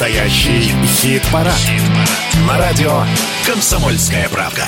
Настоящий хит-парад. Хит На радио «Комсомольская правка».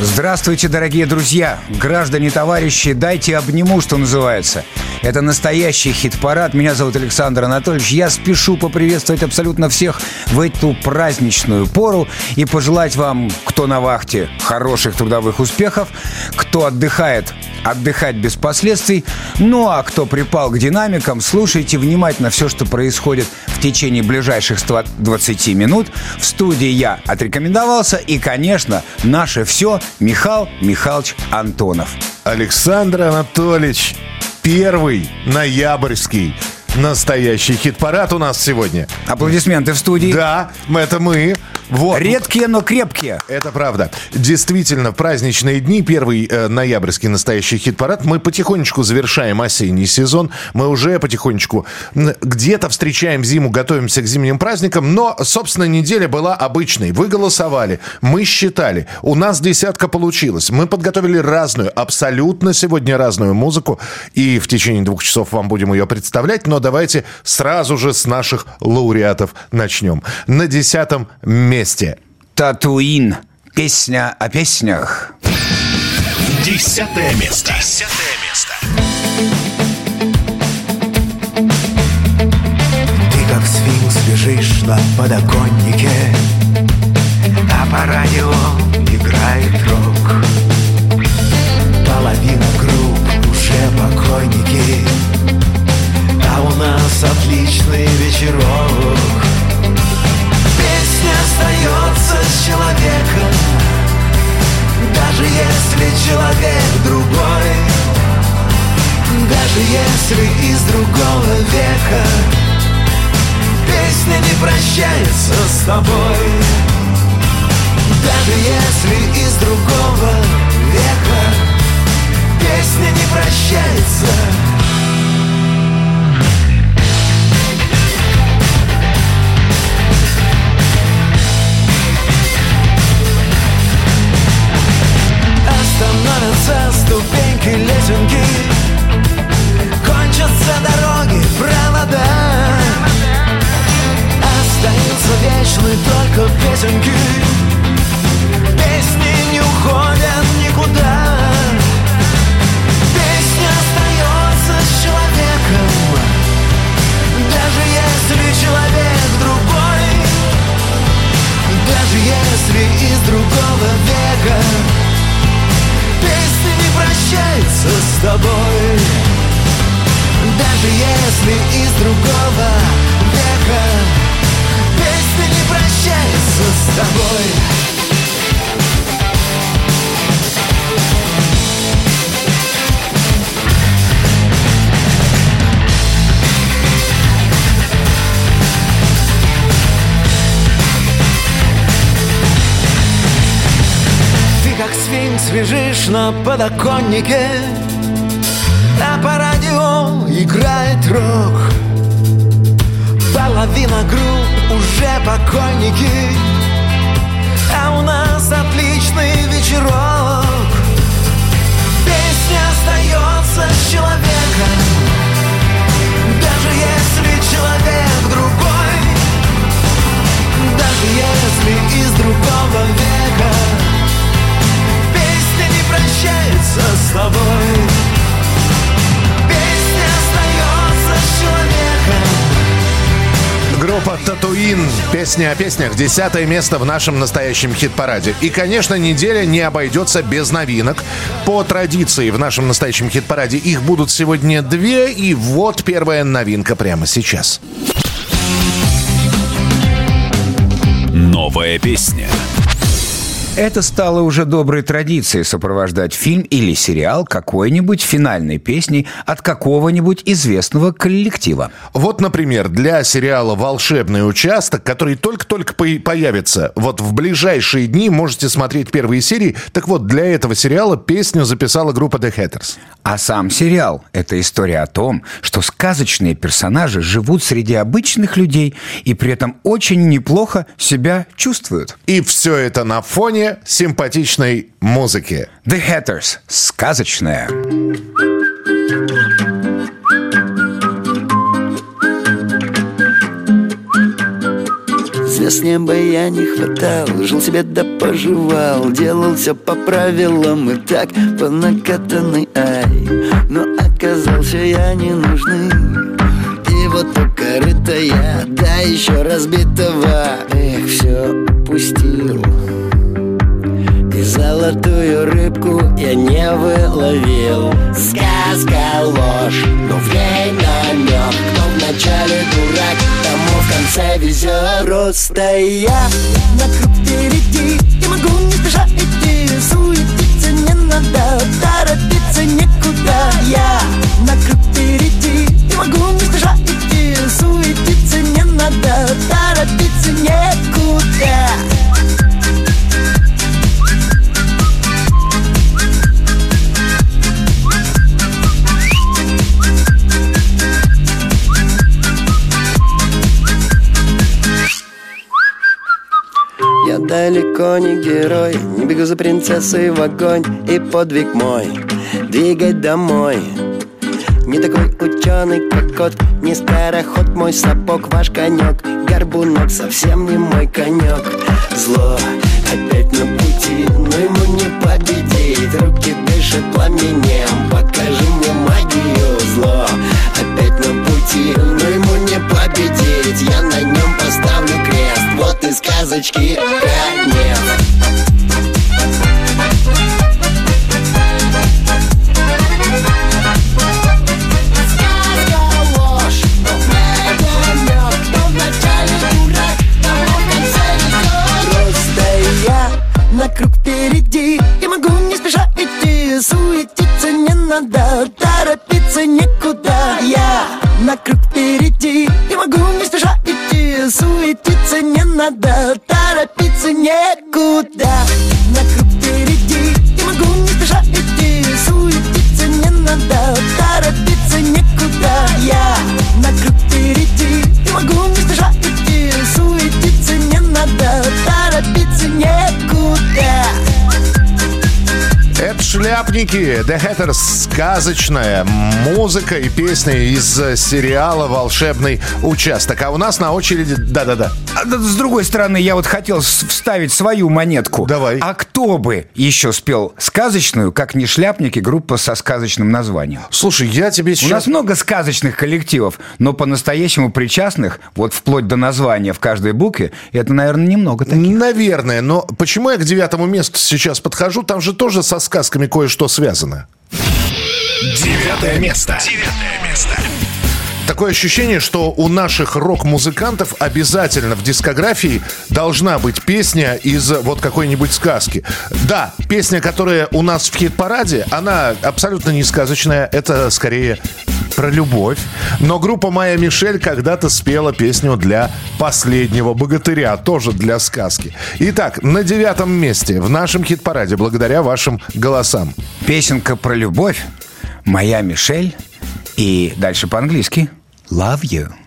Здравствуйте, дорогие друзья, граждане, товарищи, дайте обниму, что называется. Это настоящий хит-парад. Меня зовут Александр Анатольевич. Я спешу поприветствовать абсолютно всех в эту праздничную пору и пожелать вам, кто на вахте, хороших трудовых успехов, кто отдыхает, отдыхать без последствий. Ну а кто припал к динамикам, слушайте внимательно все, что происходит в течение ближайших 120 минут. В студии я отрекомендовался и, конечно, наше все Михаил Михайлович Антонов. Александр Анатольевич, первый ноябрьский настоящий хит-парад у нас сегодня. Аплодисменты в студии. Да, это мы. Вот. Редкие, но крепкие. Это правда. Действительно, праздничные дни, первый э, ноябрьский настоящий хит-парад. Мы потихонечку завершаем осенний сезон. Мы уже потихонечку где-то встречаем зиму, готовимся к зимним праздникам. Но, собственно, неделя была обычной. Вы голосовали, мы считали. У нас десятка получилось. Мы подготовили разную, абсолютно сегодня разную музыку. И в течение двух часов вам будем ее представлять. Но давайте сразу же с наших лауреатов начнем. На десятом месте месте. Татуин. Песня о песнях. Десятое место. Десятое место. Ты как сфинкс лежишь на подоконнике, а по радио играет рок. Половина групп уже покойники, а у нас отличный вечерок остается с человеком Даже если человек другой Даже если из другого века Песня не прощается с тобой Даже если из другого века Песня не прощается Становятся ступеньки, лесенки. Кончатся дороги, провода. Остаются вечны только песенки. Песни не уходят никуда подоконнике. А по радио играет рок. Половина групп уже покойники. А у нас отличный вечерок. Песня остается с человеком. Даже если человек другой. Даже если из другого века прощается с тобой Песня остается человеком Группа «Татуин». Песня о песнях. Десятое место в нашем настоящем хит-параде. И, конечно, неделя не обойдется без новинок. По традиции в нашем настоящем хит-параде их будут сегодня две. И вот первая новинка прямо сейчас. Новая песня. Это стало уже доброй традицией сопровождать фильм или сериал какой-нибудь финальной песней от какого-нибудь известного коллектива. Вот, например, для сериала «Волшебный участок», который только-только появится, вот в ближайшие дни можете смотреть первые серии. Так вот, для этого сериала песню записала группа The Hatters. А сам сериал – это история о том, что сказочные персонажи живут среди обычных людей и при этом очень неплохо себя чувствуют. И все это на фоне менее симпатичной музыки. The Hatters. Сказочная. Звезд бы я не хватал Жил себе да поживал Делал все по правилам и так По накатанной ай Но оказался я ненужный И вот только я Да еще разбитого Эх, все упустил золотую рыбку я не выловил. Сказка ложь, но в ней намек Кто вначале дурак, тому в конце везет Просто я на круг впереди И могу не спеша идти. Суетиться не надо, торопиться некуда. Я на круг впереди И могу не спеша идти. Суетиться не надо, торопиться некуда далеко не герой. Не бегу за принцессой в огонь И подвиг мой Двигать домой. Не такой ученый, как кот Не скороход мой сапог Ваш конек Горбунок совсем не мой конек Зло опять на пути Но ему не победить. Руки дышат пламенем Покажи мне магию. Зло опять на пути Но ему не победить. Я на нем поставлю и сказочки конец на круг впереди И могу не спеша идти Суетиться не надо, торопиться некуда Я на круг впереди торопиться некуда шляпники, The Hatters, сказочная музыка и песня из сериала «Волшебный участок». А у нас на очереди... Да-да-да. А, С другой стороны, я вот хотел вставить свою монетку. Давай. А кто бы еще спел сказочную, как не шляпники, группа со сказочным названием? Слушай, я тебе У сейчас... нас много сказочных коллективов, но по-настоящему причастных, вот вплоть до названия в каждой букве, это, наверное, немного таких. Наверное, но почему я к девятому месту сейчас подхожу? Там же тоже со сказками кое-что связано. Девятое место. Девятое место. Такое ощущение, что у наших рок-музыкантов обязательно в дискографии должна быть песня из вот какой-нибудь сказки. Да, песня, которая у нас в хит-параде, она абсолютно не сказочная, это скорее про любовь. Но группа Майя Мишель когда-то спела песню для последнего богатыря, тоже для сказки. Итак, на девятом месте в нашем хит-параде, благодаря вашим голосам. Песенка про любовь, моя Мишель, и дальше по-английски Love you.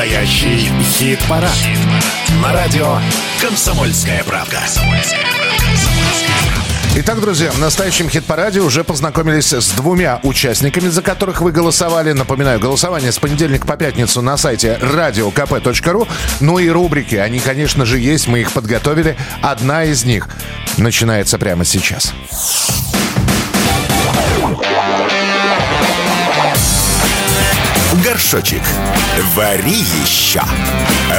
Настоящий хит-парад. На радио «Комсомольская правка». Итак, друзья, в настоящем хит-параде уже познакомились с двумя участниками, за которых вы голосовали. Напоминаю, голосование с понедельника по пятницу на сайте radiokp.ru. Ну и рубрики, они, конечно же, есть, мы их подготовили. Одна из них начинается прямо сейчас. Горшочек. Вари еще.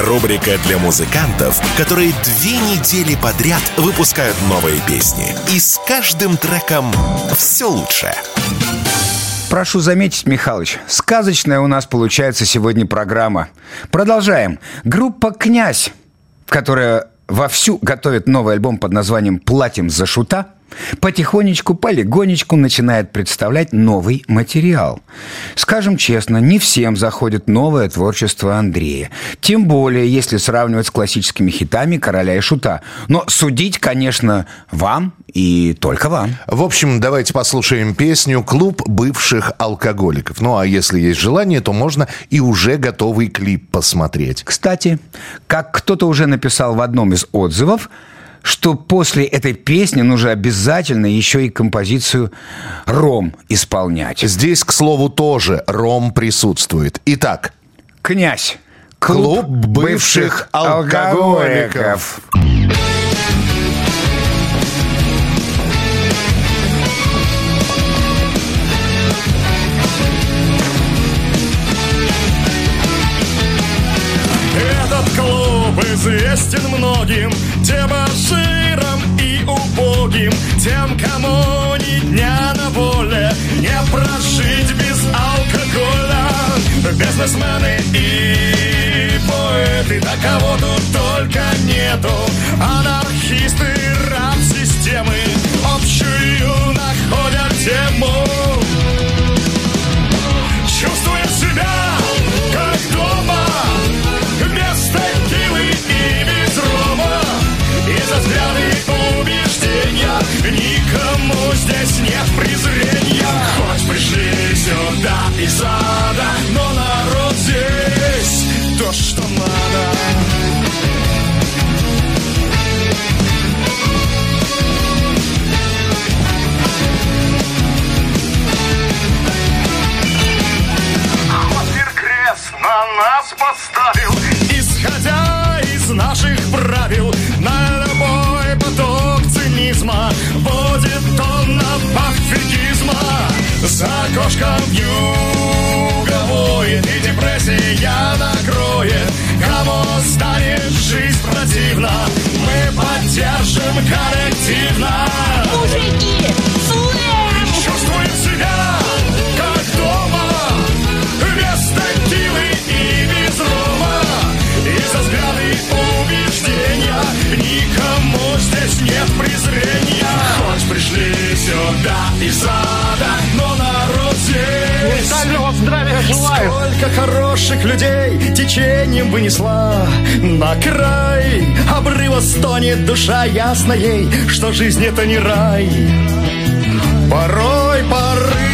Рубрика для музыкантов, которые две недели подряд выпускают новые песни. И с каждым треком все лучше. Прошу заметить, Михалыч, сказочная у нас получается сегодня программа. Продолжаем. Группа «Князь», которая вовсю готовит новый альбом под названием «Платим за шута», потихонечку, полигонечку начинает представлять новый материал. Скажем честно, не всем заходит новое творчество Андрея. Тем более, если сравнивать с классическими хитами «Короля и Шута». Но судить, конечно, вам и только вам. В общем, давайте послушаем песню «Клуб бывших алкоголиков». Ну, а если есть желание, то можно и уже готовый клип посмотреть. Кстати, как кто-то уже написал в одном из отзывов, что после этой песни нужно обязательно еще и композицию «Ром» исполнять. Здесь, к слову, тоже ром присутствует. Итак, «Князь». Клуб бывших алкоголиков. Этот клуб известен многим убогим Тем, кому ни дня на воле Не прожить без алкоголя. Бизнесмены и поэты Да кого тут только нету. Анархисты, раб системы Общую находят тему. Чувствуя себя Никому здесь нет презрения. Хоть пришли сюда из ада Но народ здесь то, что надо. На нас поставил Исходя За окошком юговое И депрессия накроет. Кому станет жизнь противна Мы поддержим коллективно. Мужики, Чувствуем себя как дома Без текилы и без рома. И за взгляды убеждения Никому здесь нет презрения. Хоть пришли сюда из ада Сколько хороших людей течением вынесла. На край обрыва стонет душа ясно ей Что жизнь это не рай. Порой порыва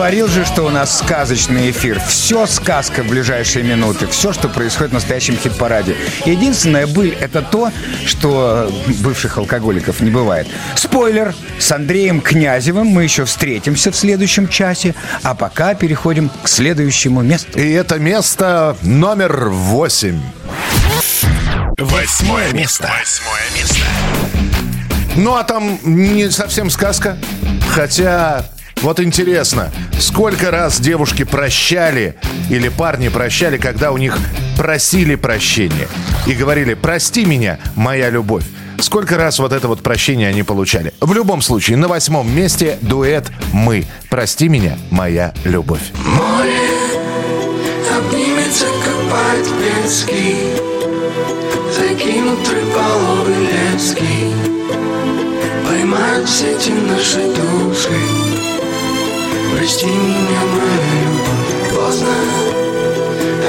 Говорил же, что у нас сказочный эфир. Все сказка в ближайшие минуты. Все, что происходит в настоящем хит-параде. Единственная быль – это то, что бывших алкоголиков не бывает. Спойлер! С Андреем Князевым мы еще встретимся в следующем часе. А пока переходим к следующему месту. И это место номер восемь. Восьмое место. Восьмое место. Ну, а там не совсем сказка. Хотя, вот интересно, сколько раз девушки прощали или парни прощали, когда у них просили прощения и говорили «прости меня, моя любовь». Сколько раз вот это вот прощение они получали? В любом случае, на восьмом месте дуэт «Мы». «Прости меня, моя любовь». Обнимется, как по-турецки Закинут рыболовы лески Поймают сети наши души Прости меня, моя любовь Поздно.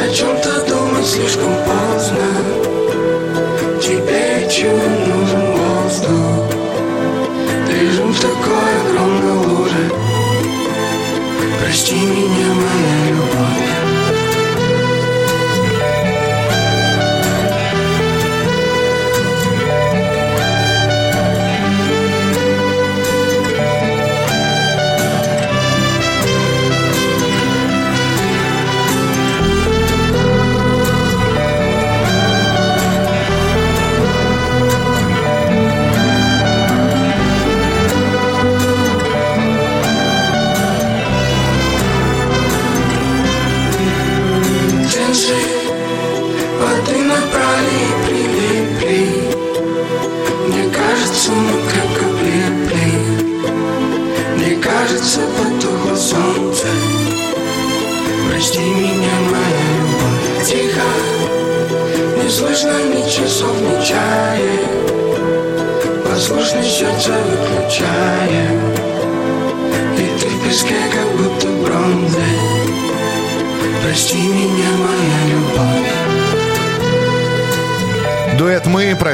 О чем-то думать слишком поздно. Тебе чего нужен воздух Лежим в такой огромной луже. Прости меня, моя любовь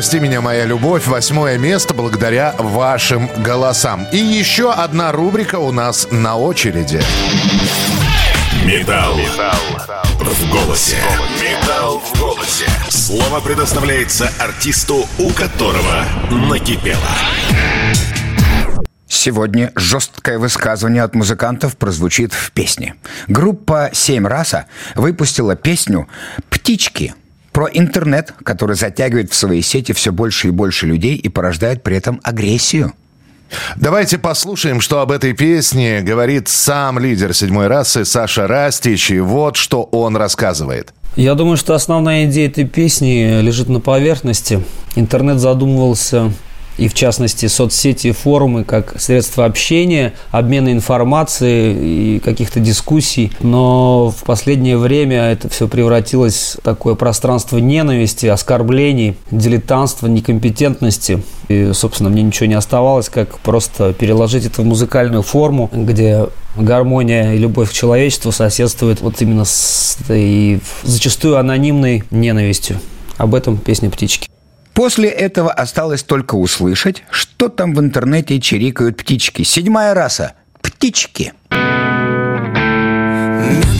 «Прости меня, моя любовь», восьмое место благодаря вашим голосам. И еще одна рубрика у нас на очереди. Металл. В голосе. Металл в голосе. Слово предоставляется артисту, у которого накипело. Сегодня жесткое высказывание от музыкантов прозвучит в песне. Группа «Семь раса» выпустила песню «Птички» про интернет, который затягивает в свои сети все больше и больше людей и порождает при этом агрессию. Давайте послушаем, что об этой песне говорит сам лидер седьмой расы Саша Растич. И вот что он рассказывает. Я думаю, что основная идея этой песни лежит на поверхности. Интернет задумывался и в частности соцсети форумы как средство общения, обмена информацией и каких-то дискуссий. Но в последнее время это все превратилось в такое пространство ненависти, оскорблений, дилетантства, некомпетентности. И, собственно, мне ничего не оставалось, как просто переложить это в музыкальную форму, где гармония и любовь к человечеству соседствует вот именно с этой зачастую анонимной ненавистью. Об этом песня «Птички». После этого осталось только услышать, что там в интернете чирикают птички. Седьмая раса. Птички. Медленно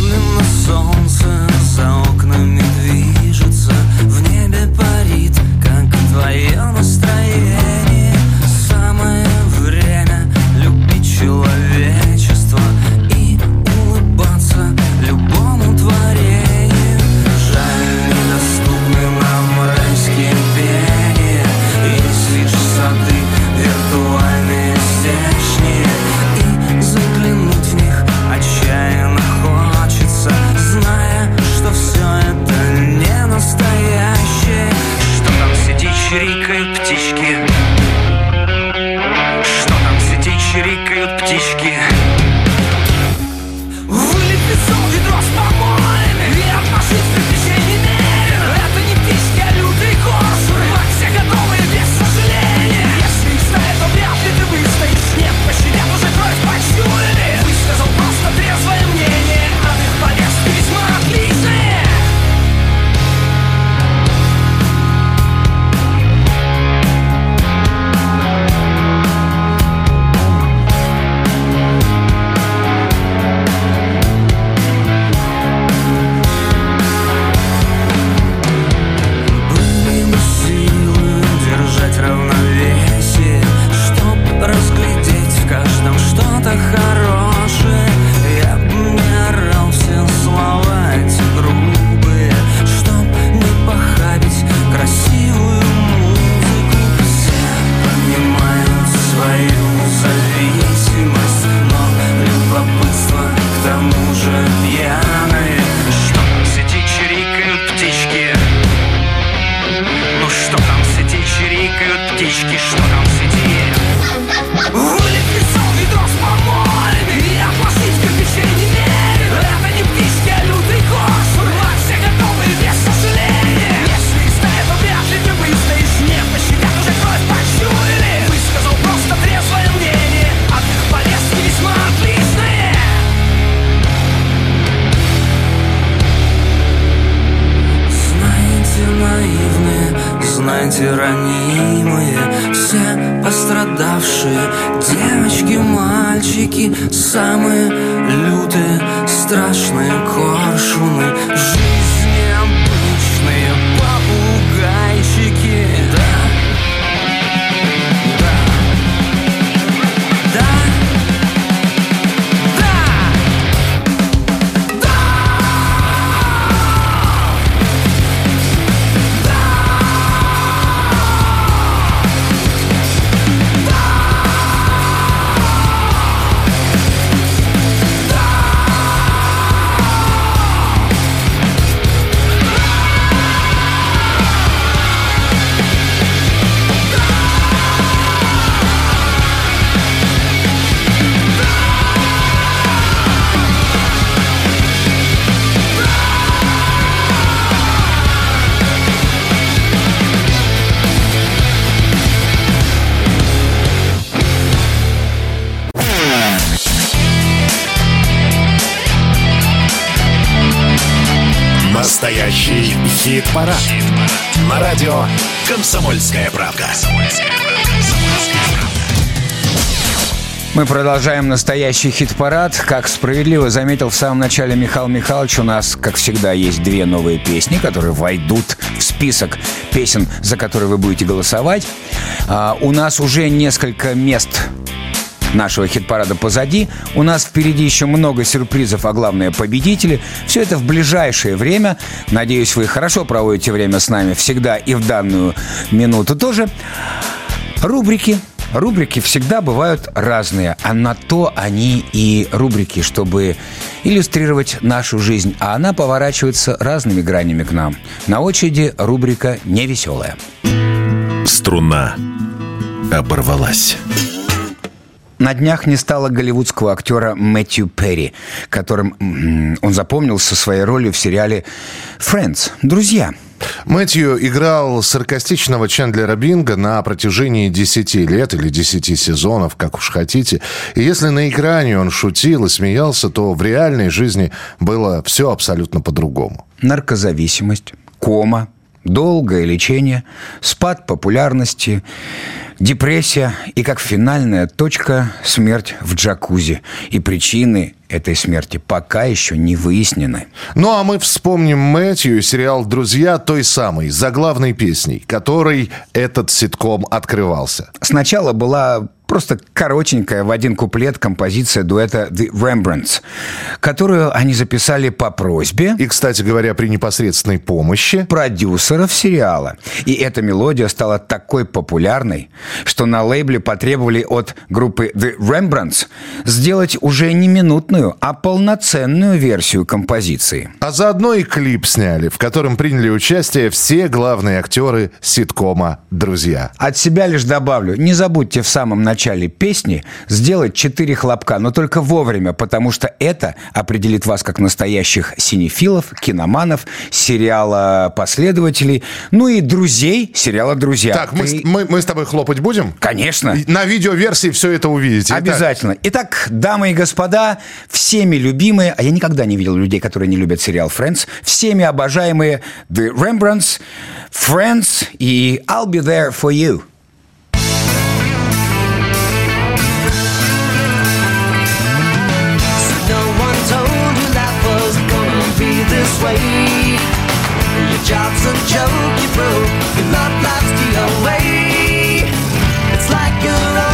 птички Что там сидит, чирикают птички? Вылить лицом Настоящий хит-парад. На радио «Комсомольская правка». Мы продолжаем настоящий хит-парад. Как справедливо заметил в самом начале Михаил Михайлович, у нас, как всегда, есть две новые песни, которые войдут в список песен, за которые вы будете голосовать. А, у нас уже несколько мест нашего хит-парада позади. У нас впереди еще много сюрпризов, а главное победители. Все это в ближайшее время. Надеюсь, вы хорошо проводите время с нами всегда и в данную минуту тоже. Рубрики. Рубрики всегда бывают разные, а на то они и рубрики, чтобы иллюстрировать нашу жизнь, а она поворачивается разными гранями к нам. На очереди рубрика «Невеселая». Струна оборвалась. На днях не стало голливудского актера Мэтью Перри, которым он запомнился своей ролью в сериале «Френдс. Друзья». Мэтью играл саркастичного Чендлера Бинга на протяжении 10 лет или 10 сезонов, как уж хотите. И если на экране он шутил и смеялся, то в реальной жизни было все абсолютно по-другому. наркозависимость, кома, долгое лечение, спад популярности, депрессия и как финальная точка смерть в джакузи. И причины этой смерти пока еще не выяснены. Ну а мы вспомним Мэтью и сериал «Друзья» той самой, заглавной песней, которой этот ситком открывался. Сначала была просто коротенькая в один куплет композиция дуэта The Rembrandts, которую они записали по просьбе И, кстати говоря, при непосредственной помощи продюсеров сериала. И эта мелодия стала такой популярной, что на лейбле потребовали от группы The Rembrandts сделать уже не минутную, а полноценную версию композиции. А заодно и клип сняли, в котором приняли участие все главные актеры ситкома «Друзья». От себя лишь добавлю, не забудьте в самом начале песни сделать четыре хлопка, но только вовремя, потому что это определит вас как настоящих синефилов, киноманов, сериала последователей, ну и друзей сериала «Друзья». Так, мы, Ты- с- мы, мы с тобой хлопать будем? Конечно. И На видеоверсии все это увидите. Итак, Обязательно. Итак, дамы и господа, всеми любимые, а я никогда не видел людей, которые не любят сериал Friends, всеми обожаемые The Rembrandts, Friends и I'll be there for you. This way. Your job's a joke, you broke. Your love life's the away. It's like you're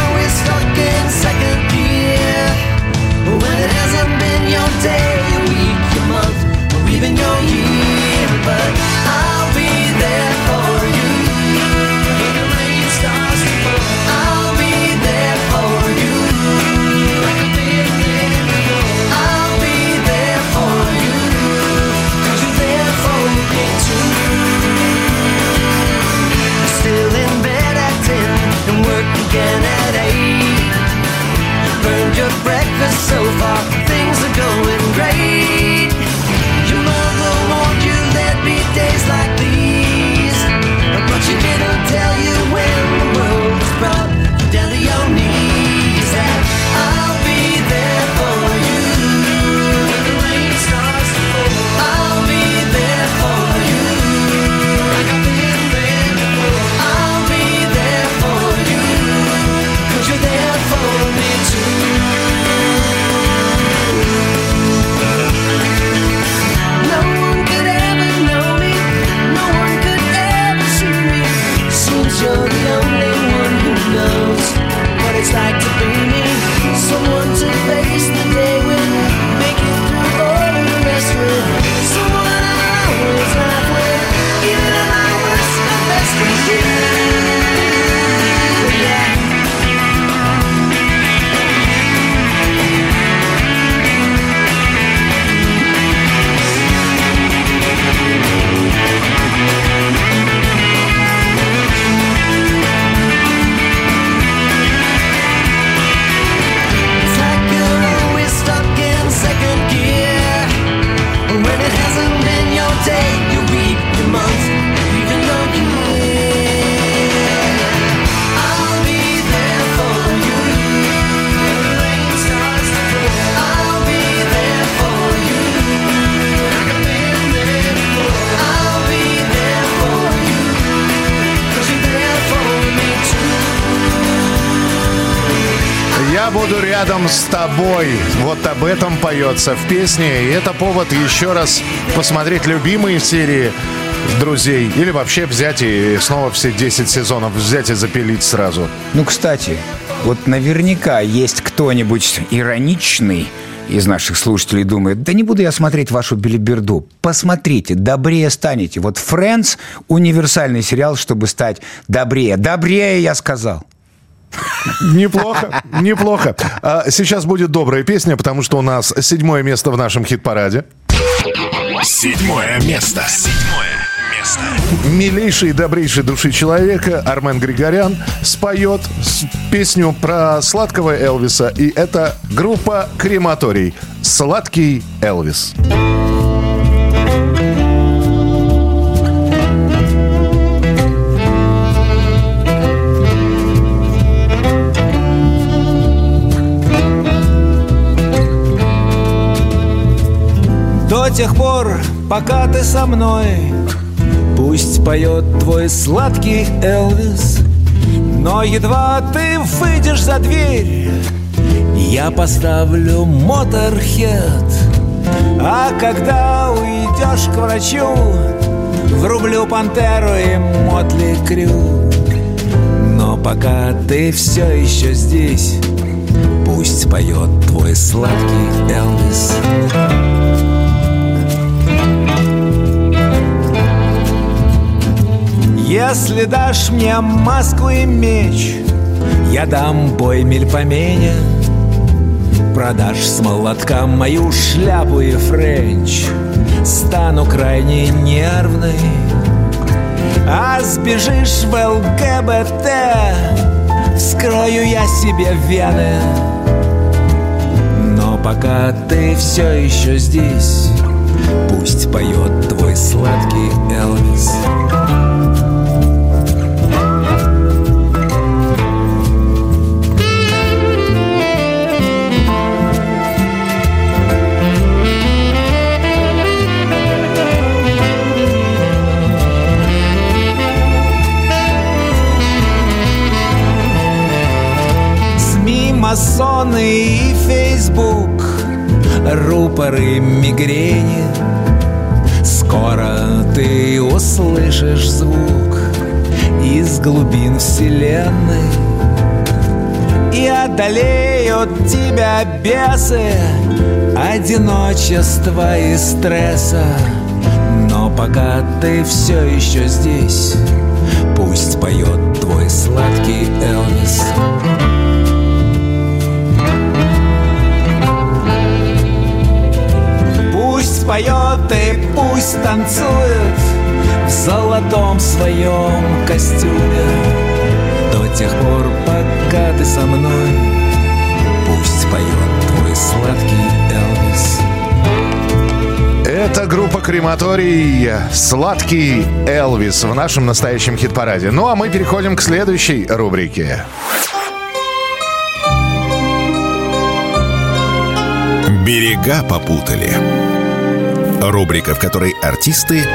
like to be рядом с тобой. Вот об этом поется в песне. И это повод еще раз посмотреть любимые серии друзей. Или вообще взять и снова все 10 сезонов взять и запилить сразу. Ну, кстати, вот наверняка есть кто-нибудь ироничный из наших слушателей думает, да не буду я смотреть вашу билиберду. Посмотрите, добрее станете. Вот «Френдс» — универсальный сериал, чтобы стать добрее. Добрее, я сказал. Неплохо, неплохо. А Сейчас будет добрая песня, потому что у нас седьмое место в нашем хит-параде. Седьмое место. Седьмое место. Милейший и добрейший души человека Армен Григорян споет песню про сладкого Элвиса. И это группа Крематорий. Сладкий Элвис. До тех пор, пока ты со мной. Пусть поет твой сладкий Элвис Но едва ты выйдешь за дверь Я поставлю моторхед. А когда уйдешь к врачу Врублю пантеру и мотли крю Но пока ты все еще здесь Пусть поет твой сладкий Элвис Если дашь мне маску и меч Я дам бой мельпомене Продашь с молотка мою шляпу и френч Стану крайне нервной А сбежишь в ЛГБТ Вскрою я себе вены. Но пока ты все еще здесь Пусть поет твой сладкий Элвис. СМИ, масоны и Фейсбук. Рупоры мигрени. Скоро ты услышишь звук Из глубин вселенной. И одолеют тебя бесы Одиночества и стресса. Но пока ты все еще здесь Пусть поет твой сладкий Элвис. Пусть поет и пусть танцует В золотом своем костюме До тех пор, пока ты со мной Пусть поет твой сладкий Элвис Это группа Крематорий «Сладкий Элвис» в нашем настоящем хит-параде. Ну а мы переходим к следующей рубрике. Берега попутали. Рубрика, в которой артисты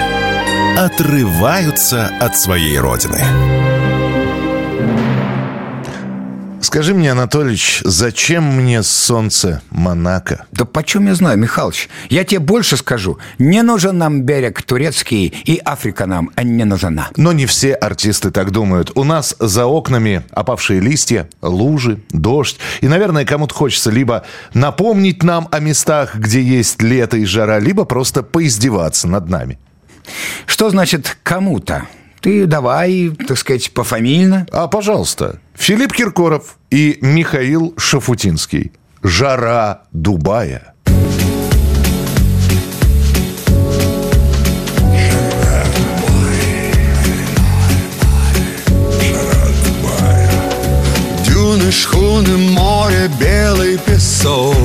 отрываются от своей родины. Скажи мне, Анатольевич, зачем мне солнце Монако? Да почем я знаю, Михалыч? Я тебе больше скажу. Не нужен нам берег турецкий, и Африка нам а не нужна. Но не все артисты так думают. У нас за окнами опавшие листья, лужи, дождь. И, наверное, кому-то хочется либо напомнить нам о местах, где есть лето и жара, либо просто поиздеваться над нами. Что значит «кому-то»? Ты давай, так сказать, пофамильно. А, пожалуйста, Филипп Киркоров и Михаил Шафутинский. «Жара Дубая». Дюны, шхуны, море, белый песок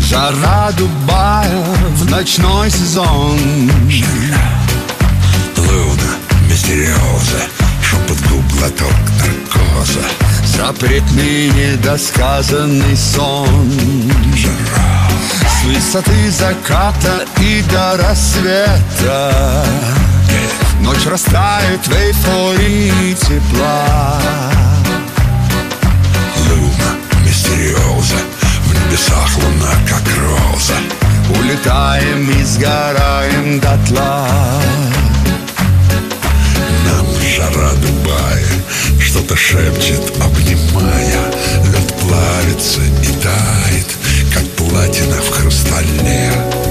Жара Дубая в ночной сезон Луна, мистериоза, шепот губ, глоток наркоза. Запретный недосказанный сон. С высоты заката и до рассвета. Ночь растает в эйфории тепла. Луна, мистериоза В небесах луна, как роза. Улетаем и сгораем дотла. Нам жара Дубая Что-то шепчет, обнимая. Лед плавится и тает Как платина в хрустале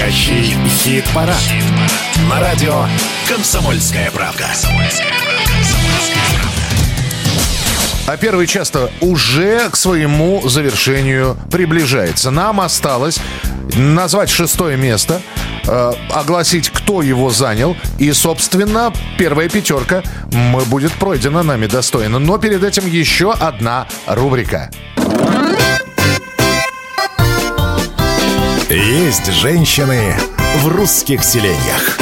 Настоящий хит-парад. На радио «Комсомольская правда». А первый часто уже к своему завершению приближается. Нам осталось назвать шестое место, э, огласить, кто его занял. И, собственно, первая пятерка будет пройдена нами достойно. Но перед этим еще одна рубрика. Есть женщины в русских селениях.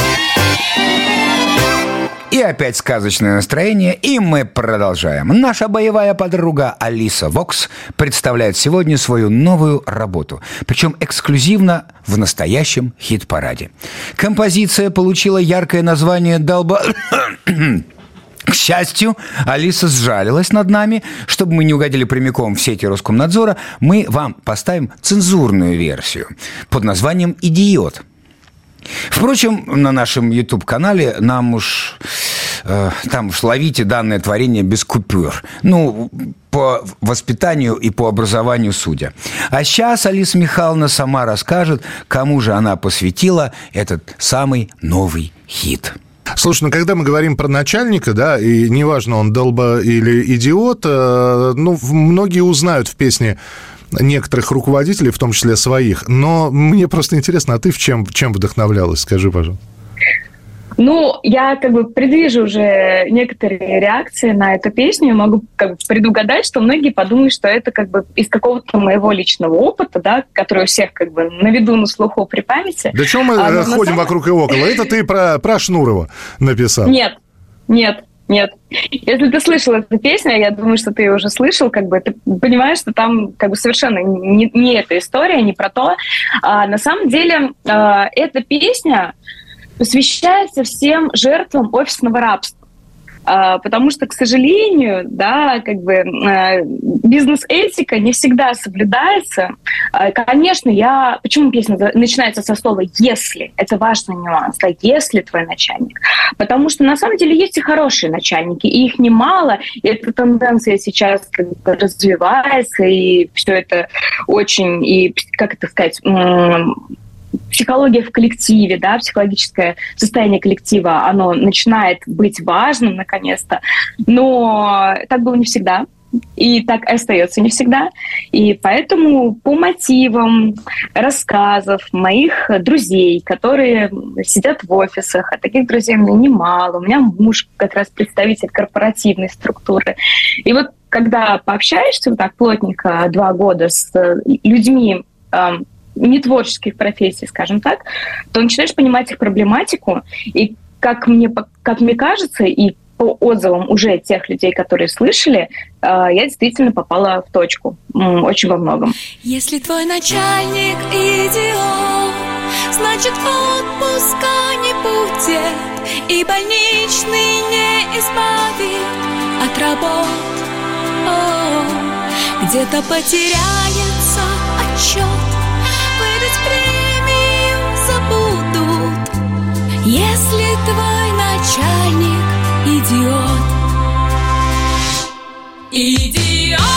И опять сказочное настроение, и мы продолжаем. Наша боевая подруга Алиса Вокс представляет сегодня свою новую работу, причем эксклюзивно в настоящем хит-параде. Композиция получила яркое название «Долба...» К счастью, Алиса сжалилась над нами. Чтобы мы не угодили прямиком в сети Роскомнадзора, мы вам поставим цензурную версию под названием «Идиот». Впрочем, на нашем YouTube-канале нам уж... э, там уж ловите данное творение без купюр. Ну, по воспитанию и по образованию судя. А сейчас Алиса Михайловна сама расскажет, кому же она посвятила этот самый новый хит. Слушай, ну когда мы говорим про начальника, да, и неважно, он долба или идиот, э, ну, многие узнают в песне некоторых руководителей, в том числе своих. Но мне просто интересно, а ты в чем, чем вдохновлялась? Скажи, пожалуйста. Ну, я как бы предвижу уже некоторые реакции на эту песню, могу как бы предугадать, что многие подумают, что это как бы из какого-то моего личного опыта, да, который у всех как бы на виду, на слуху, при памяти. Да чего мы А, э, ходим самом- вокруг и около? Это ты про, про Шнурова написал. Нет, нет, нет. Если ты слышал эту песню, я думаю, что ты ее уже слышал, как бы ты понимаешь, что там как бы совершенно не, не эта история, не про то. А, на самом деле а, эта песня посвящается всем жертвам офисного рабства. А, Потому что, к сожалению, да, как бы э, бизнес-этика не всегда соблюдается. А, Конечно, я... Почему песня начинается со слова «если»? Это важный нюанс, да, «если твой начальник». Потому что, на самом деле, есть и хорошие начальники, и их немало, и эта тенденция сейчас как бы развивается, и все это очень, и, как это сказать, психология в коллективе, да, психологическое состояние коллектива, оно начинает быть важным наконец-то, но так было не всегда. И так остается не всегда. И поэтому по мотивам рассказов моих друзей, которые сидят в офисах, а таких друзей у меня немало, у меня муж как раз представитель корпоративной структуры. И вот когда пообщаешься вот так плотненько два года с людьми, не творческих профессий, скажем так, то начинаешь понимать их проблематику. И как мне, как мне кажется, и по отзывам уже тех людей, которые слышали, э, я действительно попала в точку очень во многом. Если твой начальник идиот, значит отпуска не будет и больничный не избавит от работ. Где-то потеряется отчет, выдать премию забудут, если твой начальник. Идиот! Идиот!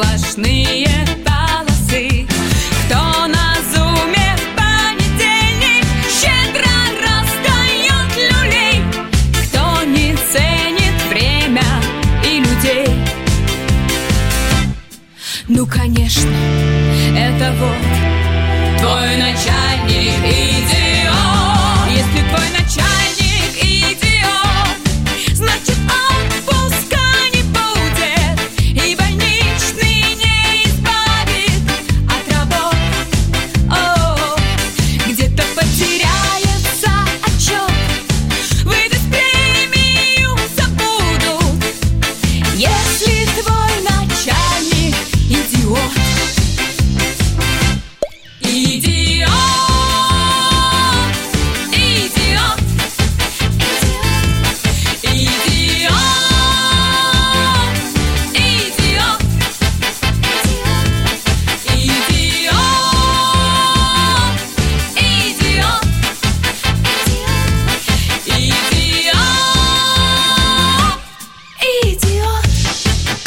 Больничные полосы. Кто на зуме в понедельник щедро раздает люлей, кто не ценит время и людей. Ну, конечно, это вот твой начальник идиот.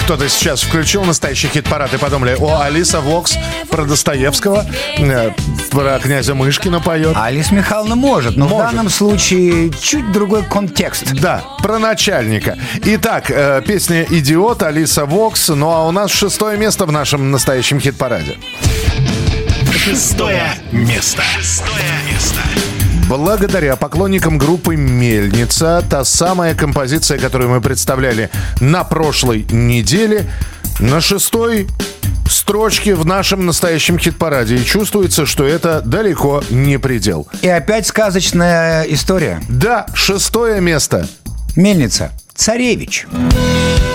Кто-то сейчас включил настоящий хит-парад и подумали, о, Алиса Вокс про Достоевского, э, про князя Мышкина поет. Алиса Михайловна может, но в Может. данном случае чуть другой контекст. Да, про начальника. Итак, э, песня «Идиот», Алиса Вокс. Ну а у нас шестое место в нашем настоящем хит-параде. Шестое место. Шестое место. Благодаря поклонникам группы «Мельница», та самая композиция, которую мы представляли на прошлой неделе, на шестой строчке в нашем настоящем хит-параде. И чувствуется, что это далеко не предел. И опять сказочная история. Да, шестое место. Мельница. Царевич. Не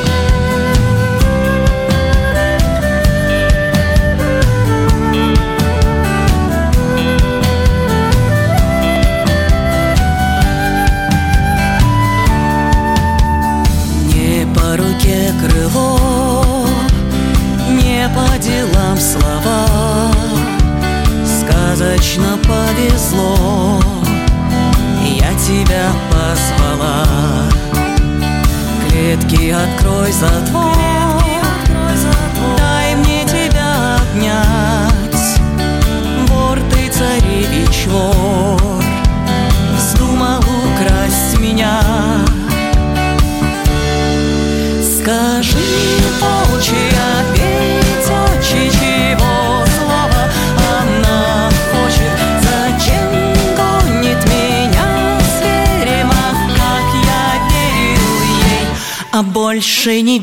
больше не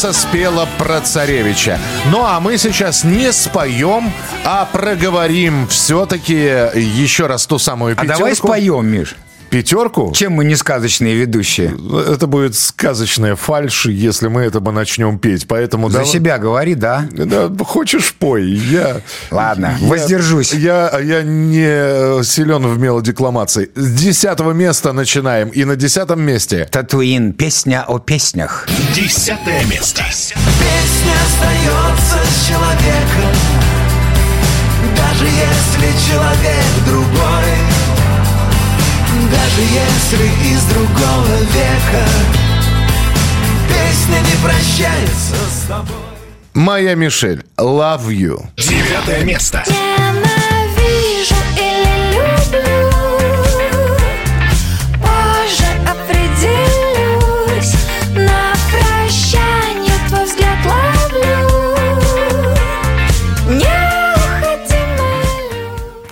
Хеловиса спела про царевича. Ну а мы сейчас не споем, а проговорим все-таки еще раз ту самую А пятерку. давай споем, Миш. Пятерку? Чем мы не сказочные ведущие? Это будет сказочная фальшь, если мы это бы начнем петь. Поэтому За давай- себя говори, да? Да, хочешь пой. Я, Ладно, я- воздержусь. Я, я не силен в мелодекламации. С десятого места начинаем. И на десятом месте Татуин. Песня о песнях. Десятое место. Песня остается с человеком Даже если человек другой даже если из другого века Песня не прощается с тобой Майя Мишель, Love You. Девятое место.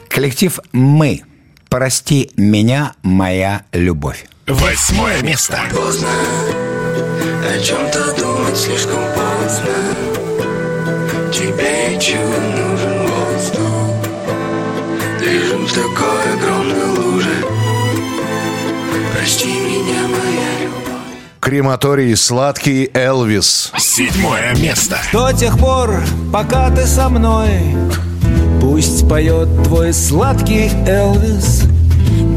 Коллектив «Мы» Прости меня, моя любовь. Восьмое место. Поздно О чем-то думать слишком поздно Тебе чудо нужен воздух Лежим в такой огромной луже Прости меня, моя любовь Крематорий «Сладкий Элвис». Седьмое место. До тех пор, пока ты со мной Пусть поет твой сладкий Элвис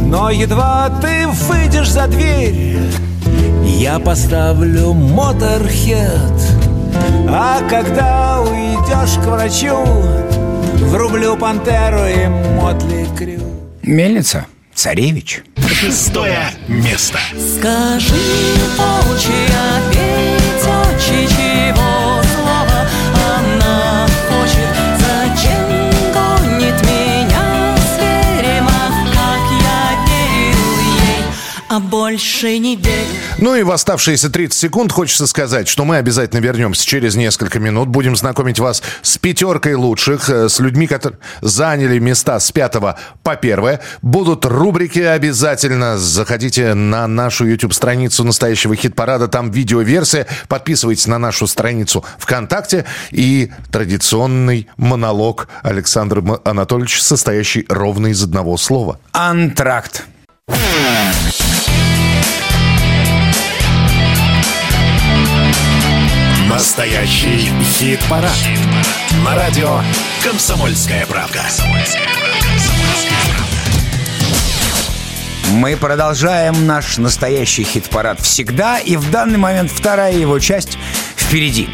Но едва ты выйдешь за дверь Я поставлю моторхед А когда уйдешь к врачу Врублю пантеру и мотли крю Мельница. Царевич. Шестое место. Скажи, волчья пятачьи, чего а больше не верю? Ну и в оставшиеся 30 секунд хочется сказать, что мы обязательно вернемся через несколько минут. Будем знакомить вас с пятеркой лучших, э, с людьми, которые заняли места с пятого по первое. Будут рубрики обязательно. Заходите на нашу YouTube-страницу настоящего хит-парада. Там видеоверсия. Подписывайтесь на нашу страницу ВКонтакте. И традиционный монолог Александра Анатольевича, состоящий ровно из одного слова. Антракт. Настоящий хит-парад. На радио «Комсомольская правда». Мы продолжаем наш настоящий хит-парад всегда, и в данный момент вторая его часть впереди.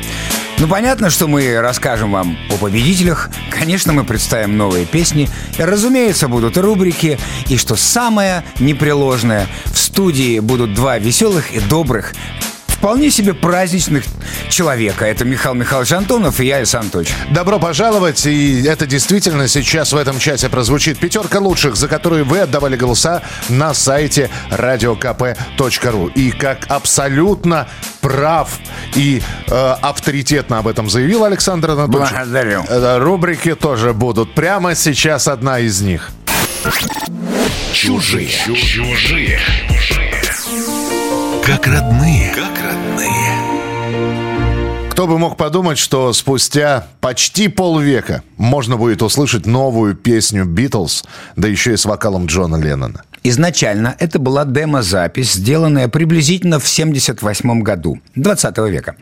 Ну, понятно, что мы расскажем вам о победителях, конечно, мы представим новые песни, разумеется, будут рубрики, и, что самое непреложное, в студии будут два веселых и добрых, вполне себе праздничных человека. Это Михаил Михайлович Антонов и я, Исан Анатольевич. Добро пожаловать, и это действительно сейчас в этом часе прозвучит пятерка лучших, за которые вы отдавали голоса на сайте radiokp.ru. И как абсолютно прав и э, авторитетно об этом заявил Александр Анатольевич. Благодарю. э, Рубрики тоже будут. Прямо сейчас одна из них. Чужие. Чужие. Как родные. Как родные. Кто бы мог подумать, что спустя почти полвека можно будет услышать новую песню «Битлз», да еще и с вокалом Джона Леннона. Изначально это была демо-запись, сделанная приблизительно в 78 году 20 века.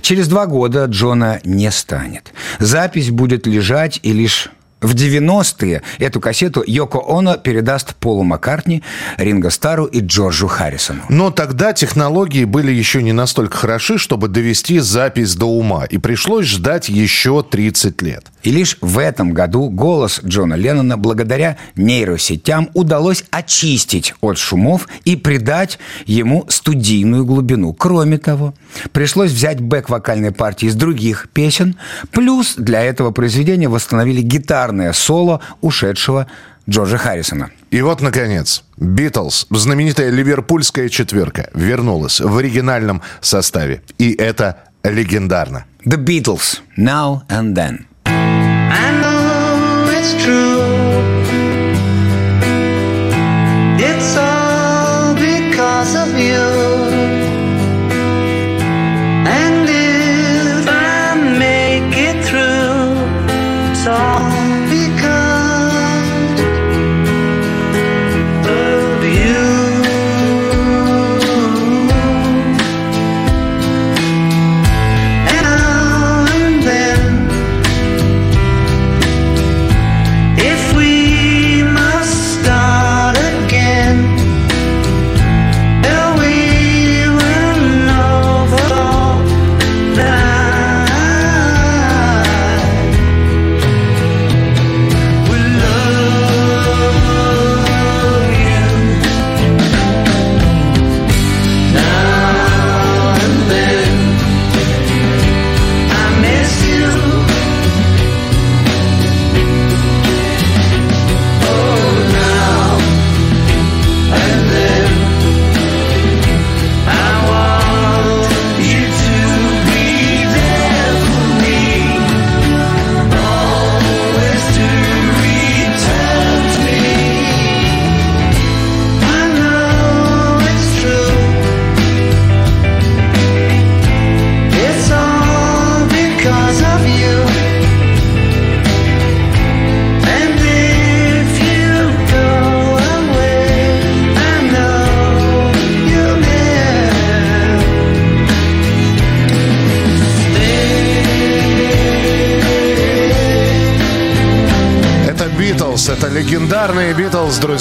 Через два года Джона не станет. Запись будет лежать и лишь в 90-е эту кассету Йоко Оно передаст Полу Маккартни, Ринго Стару и Джорджу Харрисону. Но тогда технологии были еще не настолько хороши, чтобы довести запись до ума, и пришлось ждать еще 30 лет. И лишь в этом году голос Джона Леннона благодаря нейросетям удалось очистить от шумов и придать ему студийную глубину. Кроме того, пришлось взять бэк-вокальные партии из других песен, плюс для этого произведения восстановили гитарное соло ушедшего Джорджа Харрисона. И вот, наконец, «Битлз», знаменитая ливерпульская четверка, вернулась в оригинальном составе. И это легендарно. The Beatles, Now and Then. Because of you.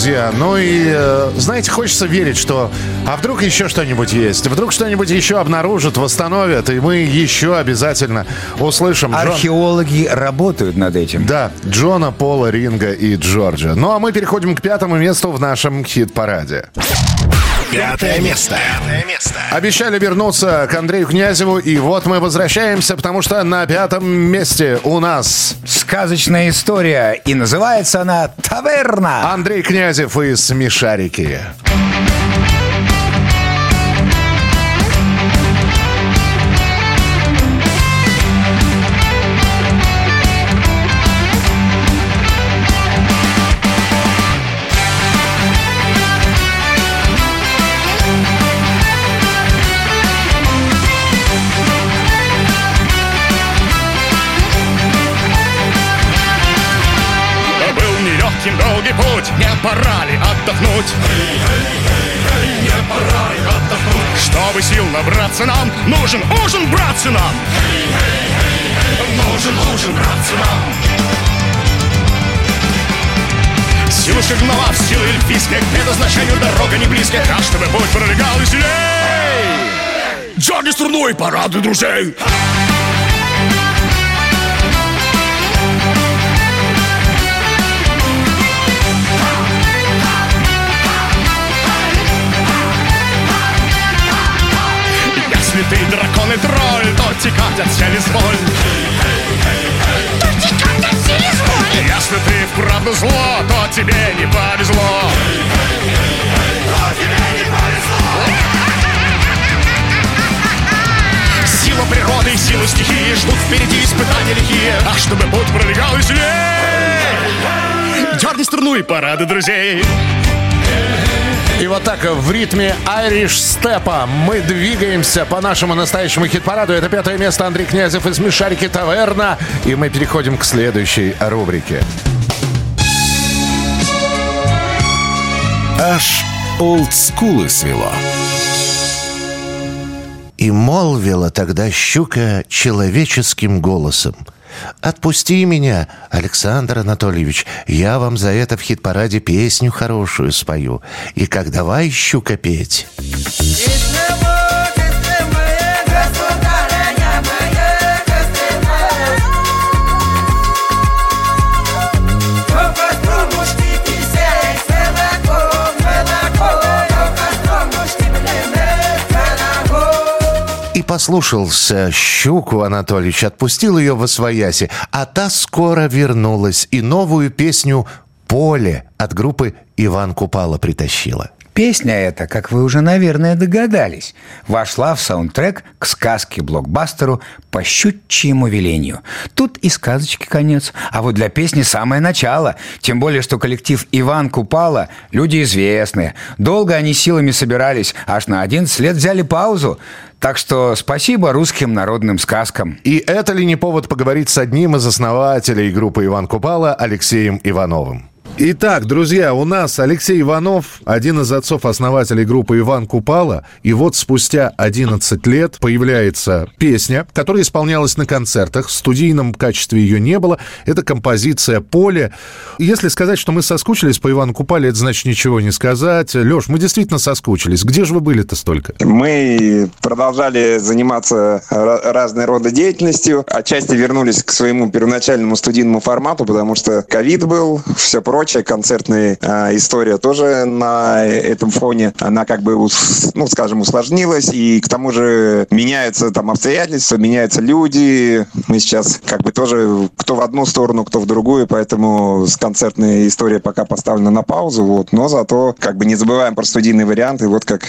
Друзья. Ну и, э, знаете, хочется верить, что... А вдруг еще что-нибудь есть? Вдруг что-нибудь еще обнаружат, восстановят, и мы еще обязательно услышим... Джон- Археологи работают над этим. Да, Джона, Пола, Ринга и Джорджа. Ну а мы переходим к пятому месту в нашем хит-параде. Пятое место. Пятое место. Обещали вернуться к Андрею Князеву, и вот мы возвращаемся, потому что на пятом месте у нас Сказочная история, и называется она «Таверна». Андрей Князев и Смешарики. Не пора ли отдохнуть? Не пора ли отдохнуть? Чтобы сил набраться нам, нужен ужин, братцы нам! Нужен ужин, братцы нам! Сила шагнула в силы эльфийские, к предназначению дорога не близкая, так чтобы путь пролегал веселей! Джорни струной парады друзей! Если дракон и тролль, то текать от сели зволь. Если ты вправду зло, то тебе не повезло. Сила природы и сила стихии ждут впереди испытания лихие. А чтобы путь пролегал веселее, дерни струну и парады друзей. И вот так в ритме Irish степа мы двигаемся по нашему настоящему хит-параду. Это пятое место Андрей Князев из Смешарики Таверна. И мы переходим к следующей рубрике. Аж олдскулы свело. И молвила тогда щука человеческим голосом. «Отпусти меня, Александр Анатольевич, я вам за это в хит-параде песню хорошую спою. И как давай, щука, петь». Послушался щуку Анатольевич, отпустил ее во свояси, а та скоро вернулась и новую песню «Поле» от группы «Иван Купала» притащила. Песня эта, как вы уже, наверное, догадались, вошла в саундтрек к сказке-блокбастеру по щучьему велению. Тут и сказочки конец, а вот для песни самое начало. Тем более, что коллектив Иван Купала – люди известные. Долго они силами собирались, аж на 11 лет взяли паузу. Так что спасибо русским народным сказкам. И это ли не повод поговорить с одним из основателей группы Иван Купала Алексеем Ивановым? Итак, друзья, у нас Алексей Иванов, один из отцов-основателей группы Иван Купала. И вот спустя 11 лет появляется песня, которая исполнялась на концертах. В студийном качестве ее не было. Это композиция «Поле». Если сказать, что мы соскучились по Ивану Купале, это значит ничего не сказать. Леш, мы действительно соскучились. Где же вы были-то столько? Мы продолжали заниматься ра- разной рода деятельностью. Отчасти вернулись к своему первоначальному студийному формату, потому что ковид был, все прочее. Концертная а, история тоже на этом фоне, она как бы, ну, скажем, усложнилась. И к тому же меняются там обстоятельства, меняются люди. Мы сейчас как бы тоже кто в одну сторону, кто в другую, поэтому с концертной историей пока поставлена на паузу. Вот. Но зато как бы не забываем про студийный вариант. И вот как,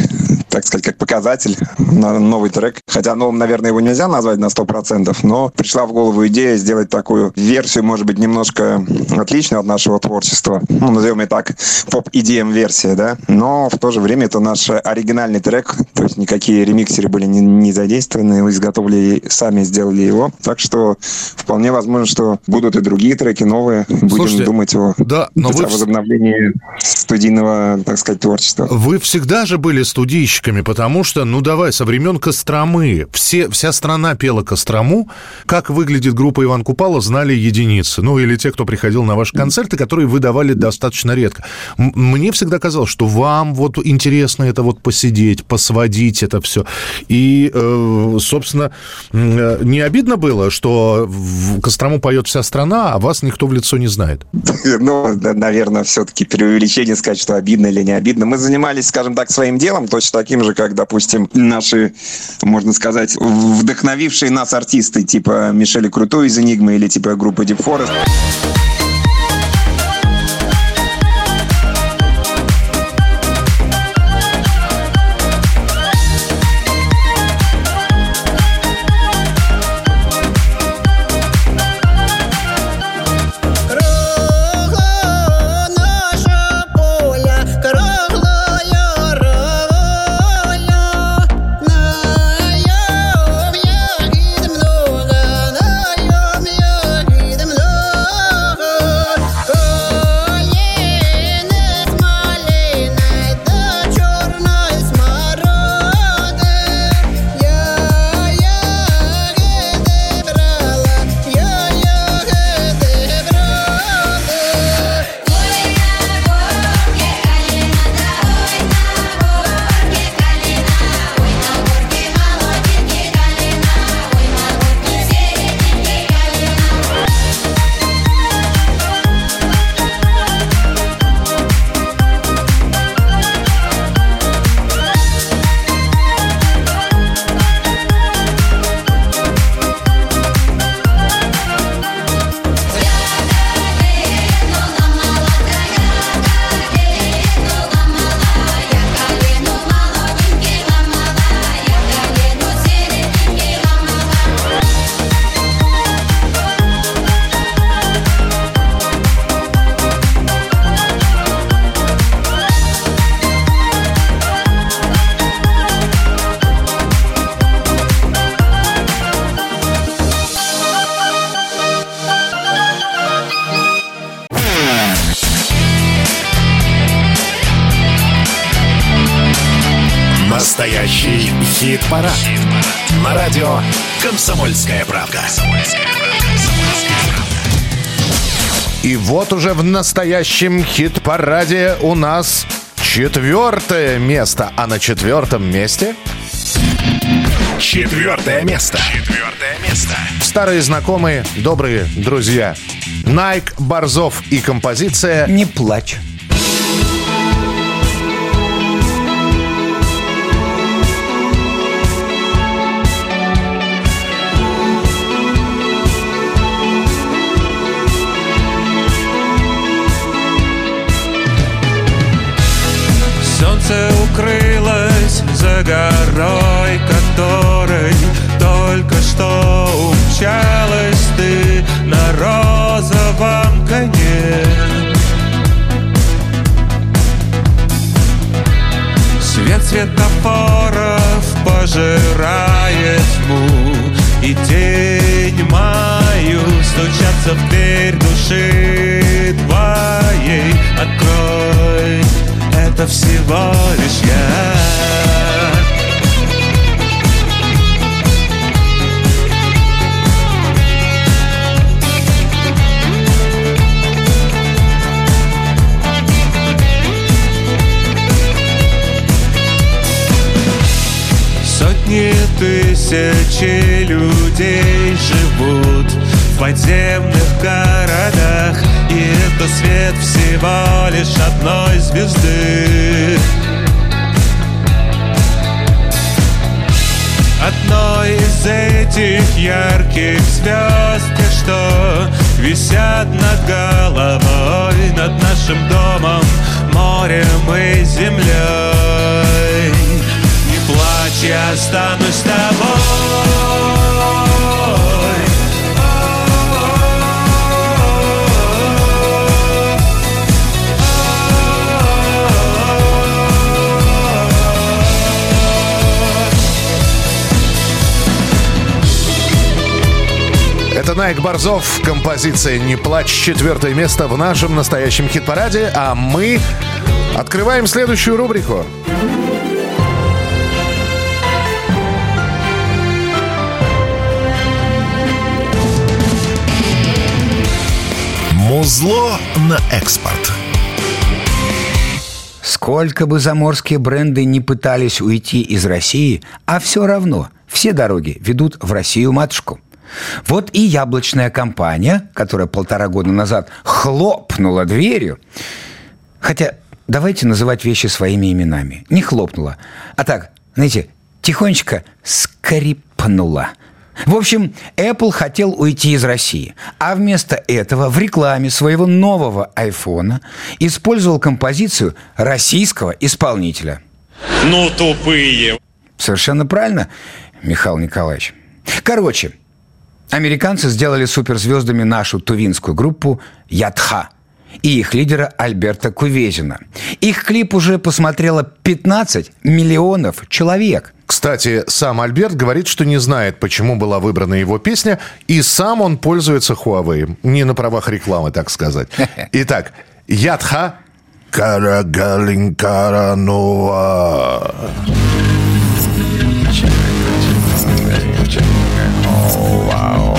так сказать, как показатель на новый трек. Хотя новым, наверное, его нельзя назвать на 100%, но пришла в голову идея сделать такую версию, может быть, немножко отличную от нашего творчества. Творчество, ну, назовем и так, поп-EDM-версия, да, но в то же время это наш оригинальный трек, то есть никакие ремиксеры были не, не задействованы, изготовили сами, сделали его, так что вполне возможно, что будут и другие треки новые, будем Слушайте, думать о, да, но о возобновлении студийного, так сказать, творчества. Вы всегда же были студийщиками, потому что, ну давай, со времен Костромы, все, вся страна пела Кострому. Как выглядит группа Иван Купала, знали единицы. Ну или те, кто приходил на ваши концерты, которые вы давали достаточно редко. Мне всегда казалось, что вам вот интересно это вот посидеть, посводить это все. И, э, собственно, э, не обидно было, что в Кострому поет вся страна, а вас никто в лицо не знает? Ну, наверное, все-таки преувеличение сказать, что обидно или не обидно. Мы занимались, скажем так, своим делом, точно таким же, как, допустим, наши, можно сказать, вдохновившие нас артисты, типа Мишеля Крутой из «Энигмы» или типа группы Deep Forest. Вот уже в настоящем хит-параде у нас четвертое место. А на четвертом месте Четвертое место. Четвертое место. старые знакомые, добрые друзья. Найк, Борзов и композиция «Не плачь». Горой, которой только что умчалась ты на розовом коне. Свет светофоров пожирает тьму И тень мою стучатся в дверь души твоей Открой, это всего лишь я. Сотни тысячи людей живут в подземных городах И это свет всего лишь одной звезды. Одной из этих ярких звезд Те, что висят над головой Над нашим домом, морем и землей. Не плачь, я останусь с тобой Найк Борзов, композиция «Не плачь», четвертое место в нашем настоящем хит-параде, а мы открываем следующую рубрику. Музло на экспорт. Сколько бы заморские бренды не пытались уйти из России, а все равно все дороги ведут в Россию-матушку. Вот и яблочная компания, которая полтора года назад хлопнула дверью, хотя давайте называть вещи своими именами. Не хлопнула, а так, знаете, тихонечко скрипнула. В общем, Apple хотел уйти из России, а вместо этого в рекламе своего нового айфона использовал композицию российского исполнителя. Ну, тупые. Совершенно правильно, Михаил Николаевич. Короче, американцы сделали суперзвездами нашу тувинскую группу «Ядха» и их лидера Альберта Кувезина. Их клип уже посмотрело 15 миллионов человек. Кстати, сам Альберт говорит, что не знает, почему была выбрана его песня, и сам он пользуется Huawei. Не на правах рекламы, так сказать. Итак, Ядха Карагалин Каранова. Ну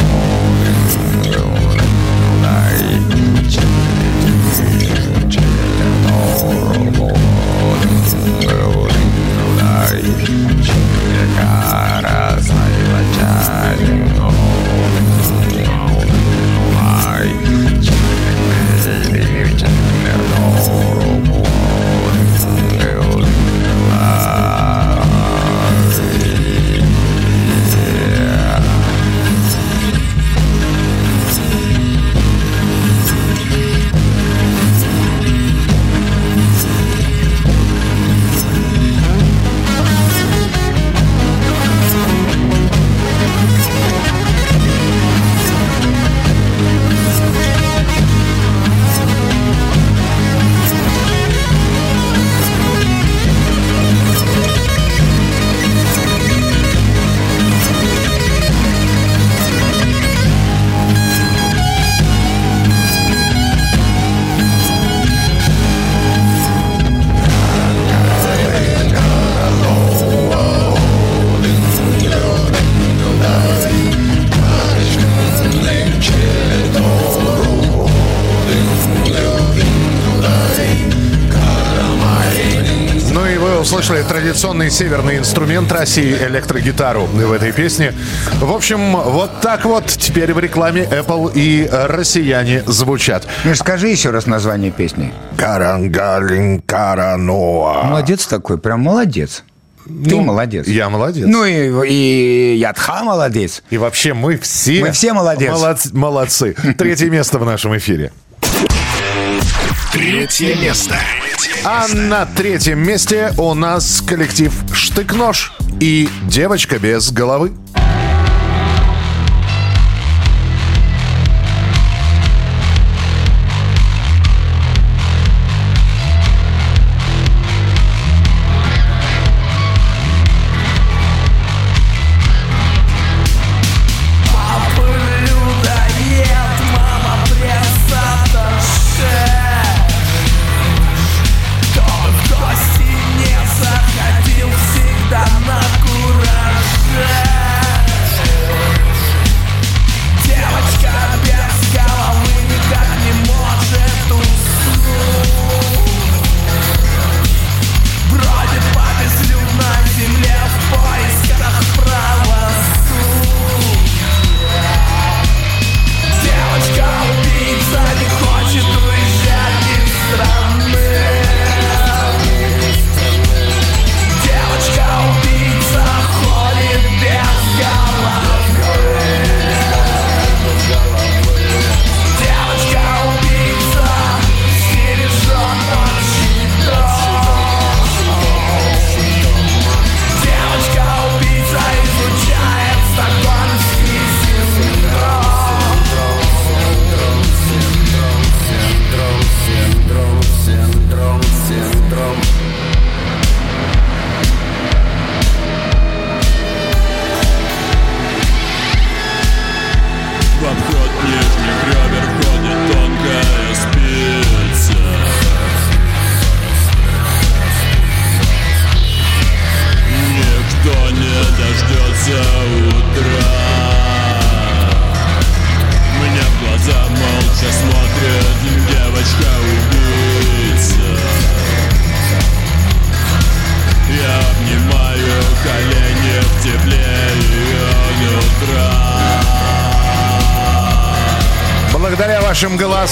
традиционный северный инструмент России электрогитару в этой песне. В общем, вот так вот теперь в рекламе Apple и россияне звучат. Миш, скажи еще раз название песни. Карангалин Караноа. Молодец такой, прям молодец. Ты Ну, молодец. Я молодец. Ну и, и Ядха молодец. И вообще мы все... Мы все молодец. молодц- молодцы. Третье место в нашем эфире. Третье место. А на третьем месте у нас коллектив «Штык-нож» и «Девочка без головы».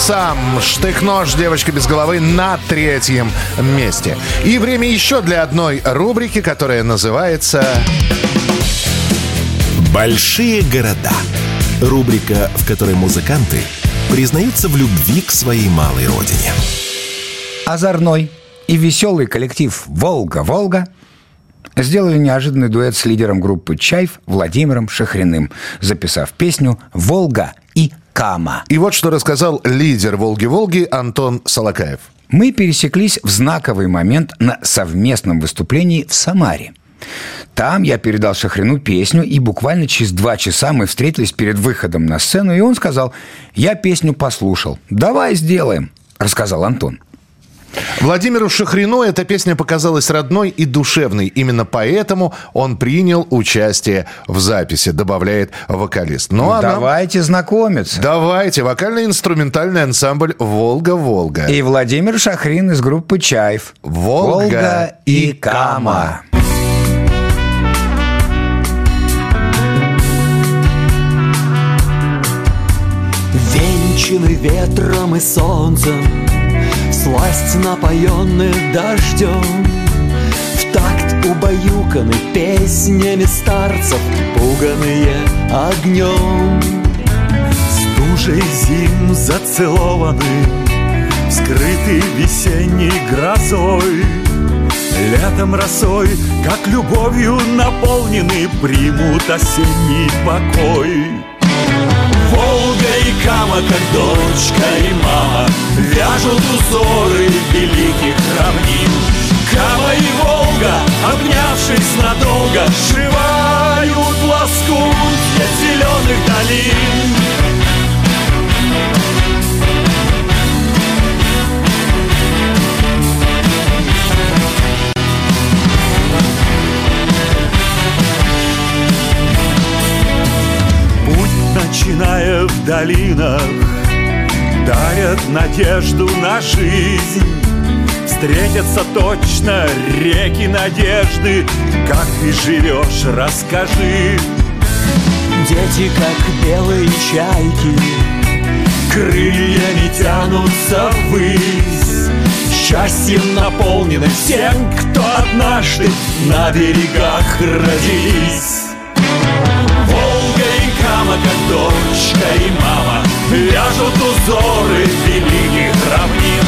Голосам. Штык-нож, девочка без головы на третьем месте. И время еще для одной рубрики, которая называется... Большие города. Рубрика, в которой музыканты признаются в любви к своей малой родине. Озорной и веселый коллектив «Волга-Волга» сделали неожиданный дуэт с лидером группы «Чайф» Владимиром Шахриным, записав песню «Волга» «Кама». И вот что рассказал лидер «Волги-Волги» Антон Салакаев. Мы пересеклись в знаковый момент на совместном выступлении в Самаре. Там я передал Шахрину песню, и буквально через два часа мы встретились перед выходом на сцену, и он сказал, я песню послушал, давай сделаем, рассказал Антон. Владимиру Шахрину эта песня показалась родной и душевной. Именно поэтому он принял участие в записи, добавляет вокалист. Ну, а нам- Давайте знакомиться. Давайте. Вокально-инструментальный ансамбль «Волга-Волга». И Владимир Шахрин из группы «Чайф». «Волга» и «Кама». Венчаны ветром и солнцем Сласть напоенных дождем В такт убаюканы песнями старцев Пуганые огнем Стужей зим зацелованы Скрыты весенней грозой. Летом росой, как любовью наполнены Примут осенний покой Волга и Кама, как дочка и мама Вяжут узоры великих равнин. Кама и Волга, обнявшись надолго Сшивают лоскутья зеленых долин начиная в долинах Дарят надежду на жизнь. Встретятся точно реки надежды. Как ты живешь, расскажи. Дети, как белые чайки Крыльями тянутся ввысь. Счастьем наполнены всем, кто однажды На берегах родились Кама, как дочка и мама Вяжут узоры великих равнин.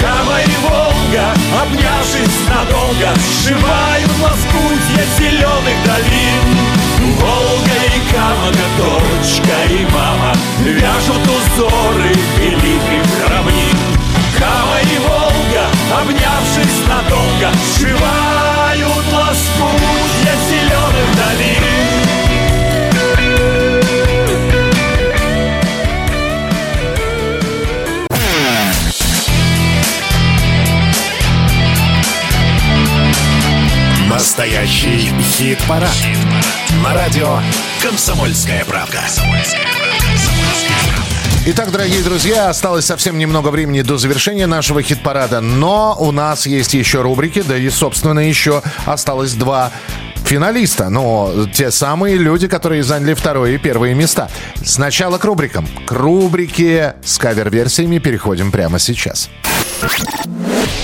Кама и Волга, обнявшись надолго Сшивают лоскутья зеленых долин. Волга и Кама, дочка и мама Вяжут узоры великих равнин. Кама и Волга, обнявшись надолго Сшивают лоскутья зеленых долин Настоящий хит-парад. На радио «Комсомольская правка». Итак, дорогие друзья, осталось совсем немного времени до завершения нашего хит-парада, но у нас есть еще рубрики, да и, собственно, еще осталось два финалиста, но те самые люди, которые заняли второе и первые места. Сначала к рубрикам. К рубрике с кавер-версиями переходим прямо сейчас.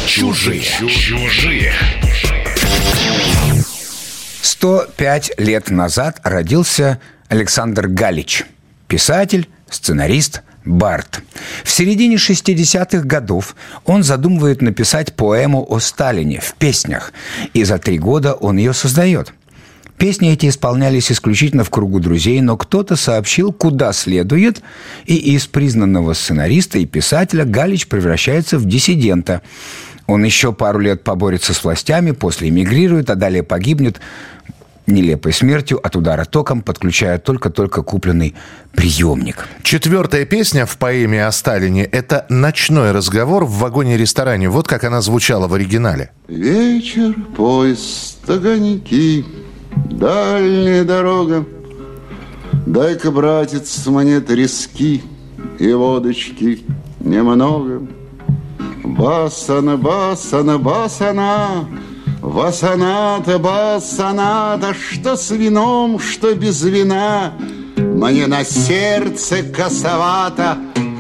Чужие. Чужие. 105 лет назад родился Александр Галич. Писатель, сценарист, Барт. В середине 60-х годов он задумывает написать поэму о Сталине в песнях, и за три года он ее создает. Песни эти исполнялись исключительно в кругу друзей, но кто-то сообщил, куда следует, и из признанного сценариста и писателя Галич превращается в диссидента. Он еще пару лет поборется с властями, после эмигрирует, а далее погибнет нелепой смертью от удара током, подключая только-только купленный приемник. Четвертая песня в поэме о Сталине – это «Ночной разговор в вагоне-ресторане». Вот как она звучала в оригинале. Вечер, поезд, огоньки, дальняя дорога. Дай-ка, братец, мне трески и водочки немного. Басана, басана, басана, Васаната, басаната, что с вином, что без вина. Мне на сердце косовато,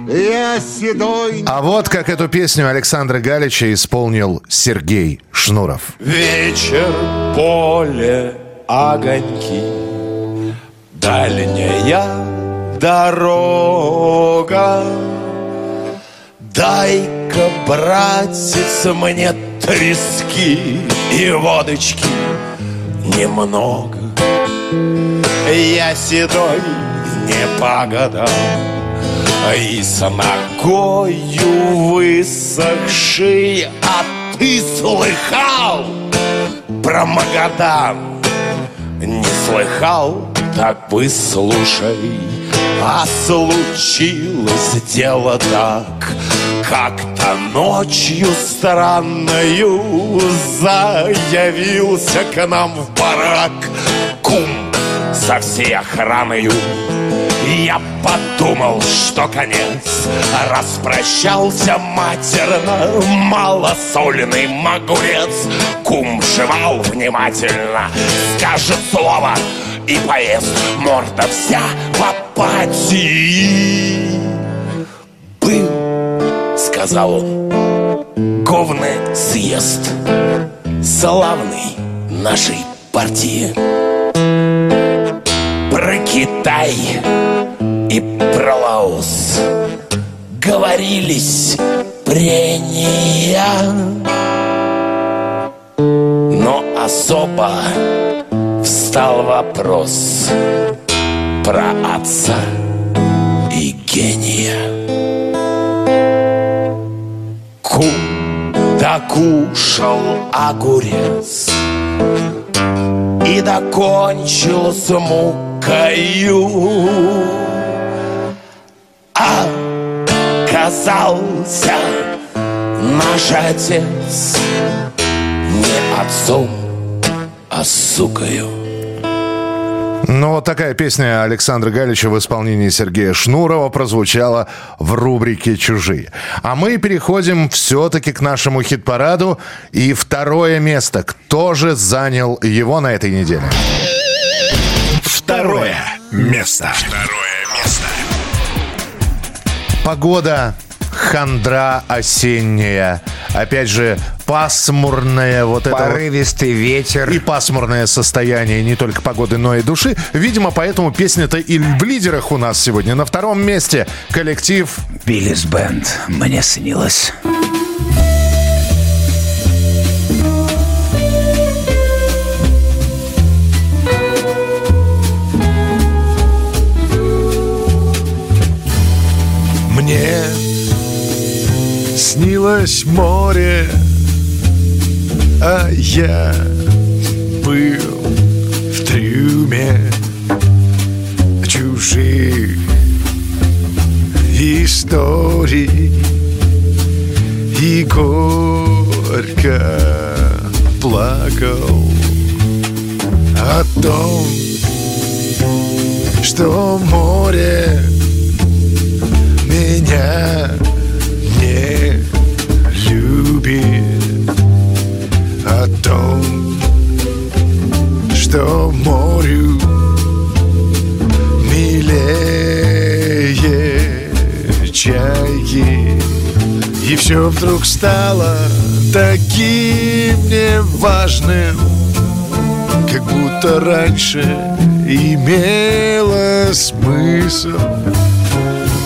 Я седой А вот как эту песню Александра Галича исполнил Сергей Шнуров. Вечер, поле, огоньки, Дальняя дорога. Дай-ка, братец, мне трески и водочки немного. Я седой не по годам, и с ногою высохший, а ты слыхал про Магадан? Не слыхал, так выслушай, а случилось дело так. Как-то ночью странною заявился к нам в барак кум со всей охраною. Я подумал, что конец Распрощался матерно Малосольный могурец Кум жевал внимательно Скажет слово и поест Морда вся в апатии Был, сказал он, говный съезд Славный нашей партии. Про Китай и про Лаос Говорились прения. Но особо встал вопрос Про отца и гения Кум докушал огурец и докончил с мукою. А казался наш отец не отцом, а сукою. Ну, вот такая песня Александра Галича в исполнении Сергея Шнурова прозвучала в рубрике «Чужие». А мы переходим все-таки к нашему хит-параду. И второе место. Кто же занял его на этой неделе? Второе место. Второе место. Погода хандра осенняя. Опять же, пасмурное вот это... Порывистый ветер. И пасмурное состояние не только погоды, но и души. Видимо, поэтому песня-то и в лидерах у нас сегодня. На втором месте коллектив... Биллис Бенд. Мне снилось. Снилось море, а я был в трюме чужих историй. И горько плакал о том, что море меня любит о том, что морю милее чайки. И все вдруг стало таким неважным, как будто раньше имело смысл.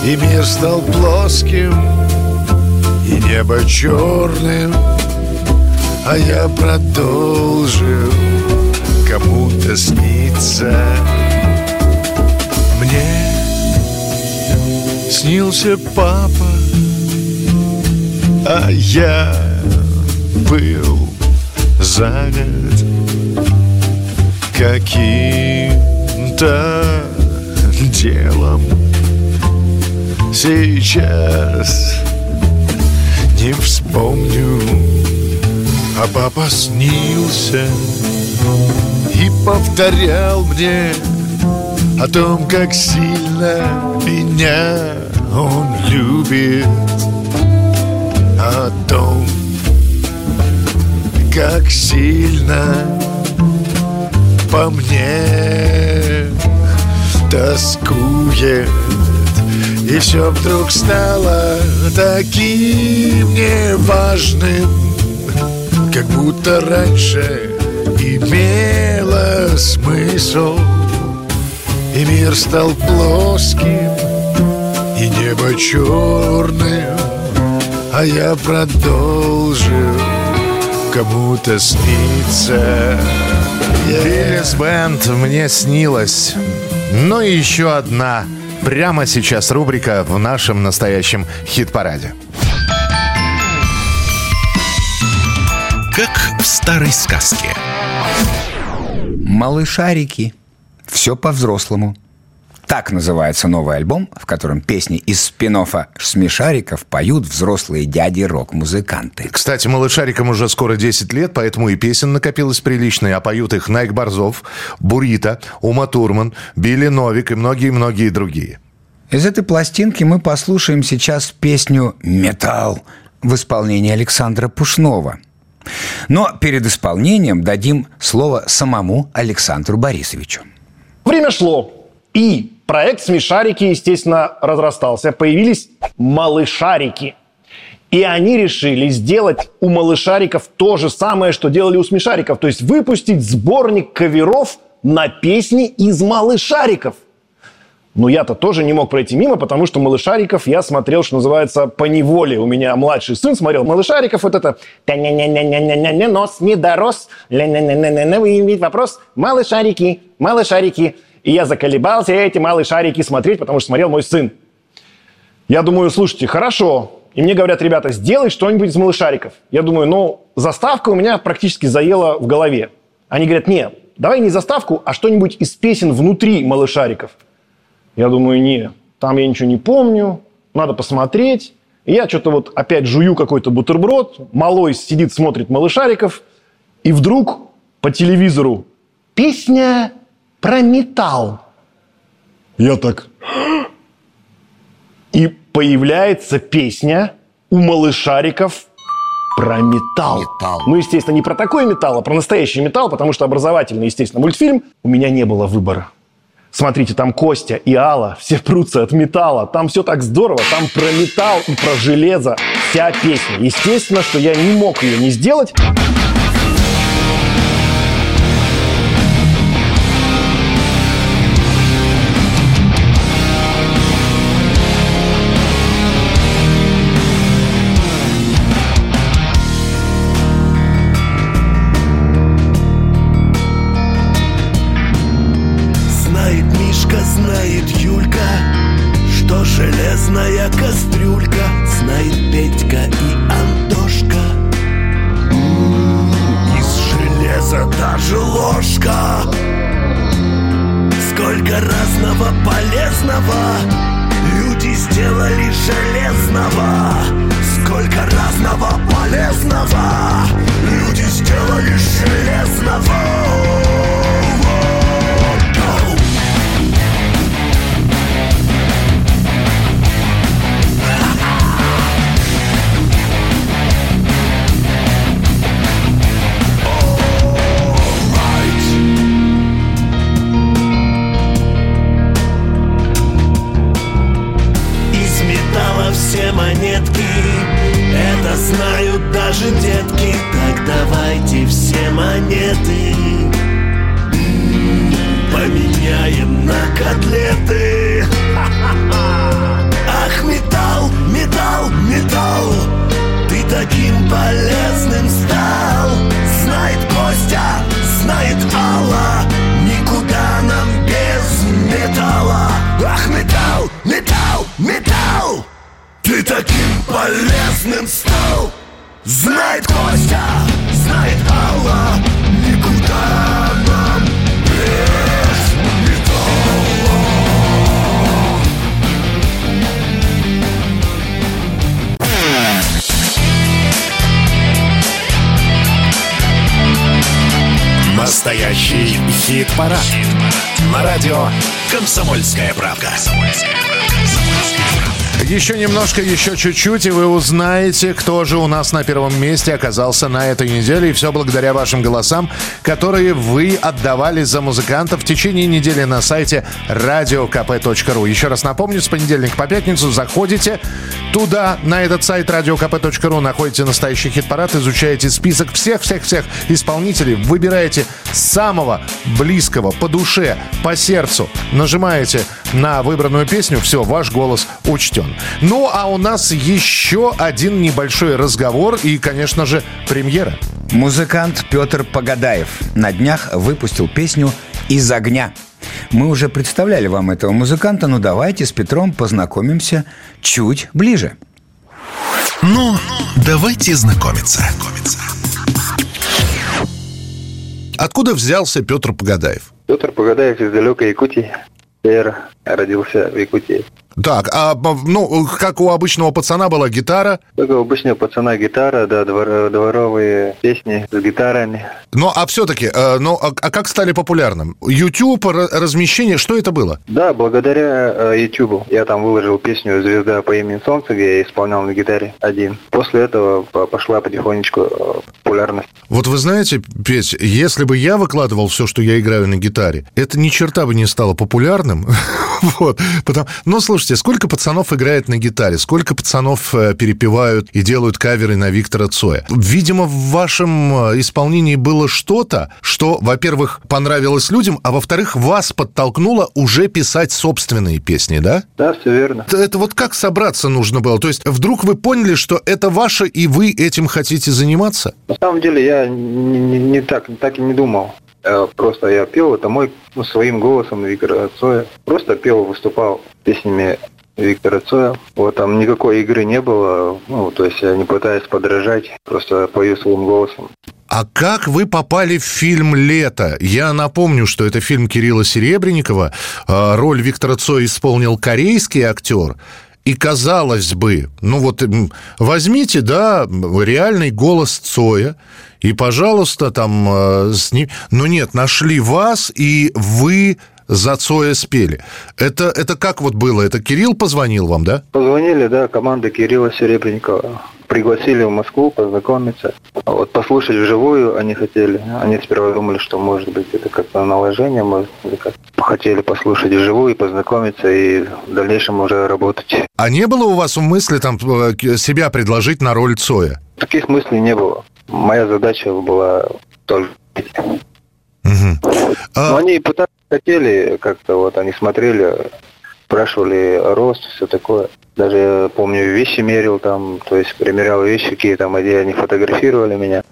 И мир стал плоским, и небо черным, а я продолжил кому-то сниться. Мне снился папа, а я был занят каким-то делом. Сейчас не вспомню, а папа снился и повторял мне о том, как сильно меня он любит, о том, как сильно по мне тоскует И все вдруг стало таким неважным Как будто раньше имело смысл. И мир стал плоским И небо черным А я продолжил кому-то сниться. Биллис Бенд «Мне снилось». Ну и еще одна Прямо сейчас рубрика в нашем настоящем хит-параде. Как в старой сказке. Малышарики. Все по-взрослому. Так называется новый альбом, в котором песни из спин «Смешариков» поют взрослые дяди-рок-музыканты. Кстати, малышарикам уже скоро 10 лет, поэтому и песен накопилось приличные, а поют их Найк Борзов, Бурита, Ума Турман, Билли Новик и многие-многие другие. Из этой пластинки мы послушаем сейчас песню «Металл» в исполнении Александра Пушнова. Но перед исполнением дадим слово самому Александру Борисовичу. Время шло, и проект «Смешарики», естественно, разрастался. Появились малышарики. И они решили сделать у малышариков то же самое, что делали у смешариков. То есть выпустить сборник каверов на песни из малышариков. Но я-то тоже не мог пройти мимо, потому что малышариков я смотрел, что называется, по неволе. У меня младший сын смотрел малышариков, вот это «Та-ня-ня-ня-ня-ня-ня, нос не дорос, вопрос, малышарики, малышарики». И я заколебался эти малышарики смотреть, потому что смотрел мой сын. Я думаю, слушайте, хорошо. И мне говорят, ребята, сделай что-нибудь из малышариков. Я думаю, ну, заставка у меня практически заела в голове. Они говорят, не, давай не заставку, а что-нибудь из песен внутри малышариков. Я думаю, не, там я ничего не помню, надо посмотреть. И я что-то вот опять жую какой-то бутерброд, малой сидит, смотрит малышариков, и вдруг по телевизору песня про металл. Я так... И появляется песня у малышариков про металл. металл. Ну, естественно, не про такой металл, а про настоящий металл, потому что образовательный, естественно, мультфильм. У меня не было выбора. Смотрите, там Костя и Алла, все прутся от металла. Там все так здорово, там про металл и про железо вся песня. Естественно, что я не мог ее не сделать. Еще немножко, еще чуть-чуть, и вы узнаете, кто же у нас на первом месте оказался на этой неделе. И все благодаря вашим голосам, которые вы отдавали за музыкантов в течение недели на сайте radiokp.ru. Еще раз напомню, с понедельника по пятницу заходите туда, на этот сайт radiokp.ru, находите настоящий хит-парад, изучаете список всех-всех-всех исполнителей, выбираете самого близкого по душе, по сердцу, нажимаете на выбранную песню, все, ваш голос учтен. Ну, а у нас еще один небольшой разговор и, конечно же, премьера. Музыкант Петр Погадаев на днях выпустил песню «Из огня». Мы уже представляли вам этого музыканта, но давайте с Петром познакомимся чуть ближе. Ну, давайте знакомиться. Откуда взялся Петр Погадаев? Петр Погадаев из далекой Якутии. Я родился в Якутии. Так, а ну, как у обычного пацана была гитара? Как у обычного пацана гитара, да, двор- дворовые песни с гитарами. Ну, а все-таки, э, ну, а, а как стали популярным? YouTube, ра- размещение, что это было? Да, благодаря э, YouTube. Я там выложил песню «Звезда по имени Солнце», где я исполнял на гитаре один. После этого по- пошла потихонечку э, популярность. Вот вы знаете, Петь, если бы я выкладывал все, что я играю на гитаре, это ни черта бы не стало популярным. Вот. Потому... Но слушайте, сколько пацанов играет на гитаре, сколько пацанов э, перепевают и делают каверы на Виктора Цоя. Видимо, в вашем э, исполнении было что-то, что, во-первых, понравилось людям, а во-вторых, вас подтолкнуло уже писать собственные песни, да? Да, все верно. Это, это вот как собраться нужно было? То есть вдруг вы поняли, что это ваше, и вы этим хотите заниматься? На самом деле я не, не- не так, так и не думал. Э, Просто я пел, это мой ну, своим голосом Виктора Цоя. Просто пел, выступал песнями Виктора Цоя. Вот там никакой игры не было, ну, то есть я не пытаюсь подражать, просто пою своим голосом. А как вы попали в фильм «Лето»? Я напомню, что это фильм Кирилла Серебренникова. А, Роль Виктора Цоя исполнил корейский актер. И казалось бы, ну вот возьмите, да, реальный голос Цоя, и, пожалуйста, там э, с ним... Но нет, нашли вас, и вы за Цоя спели. Это, это как вот было? Это Кирилл позвонил вам, да? Позвонили, да, команда Кирилла Серебренникова. Пригласили в Москву познакомиться. А Вот послушать вживую они хотели. Они сперва думали, что может быть это как-то наложение, может, как. Хотели послушать вживую, познакомиться и в дальнейшем уже работать. А не было у вас в мысли там э, себя предложить на роль Цоя? Таких мыслей не было. Моя задача была только петь. Но они пытались, хотели как-то, вот они смотрели, спрашивали рост, все такое. Даже, я помню, вещи мерил там, то есть примерял вещи, какие там, где они фотографировали меня.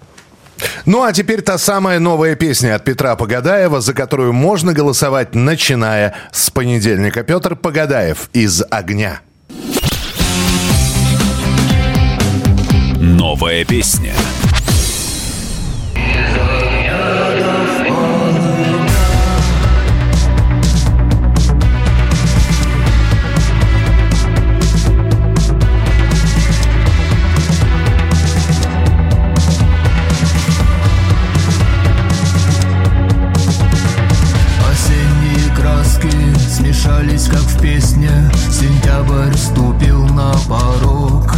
Ну, а теперь та самая новая песня от Петра Погадаева, за которую можно голосовать, начиная с понедельника. Петр Погадаев из «Огня». Новая песня. Как в песне Сентябрь ступил на порог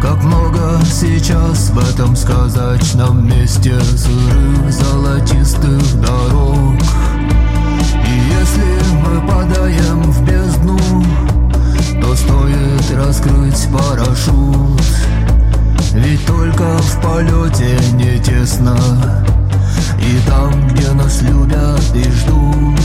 Как много сейчас в этом сказочном месте Сырых золотистых дорог. И если мы падаем в бездну То стоит раскрыть парашют. Ведь только в полете не тесно и там, где нас любят и ждут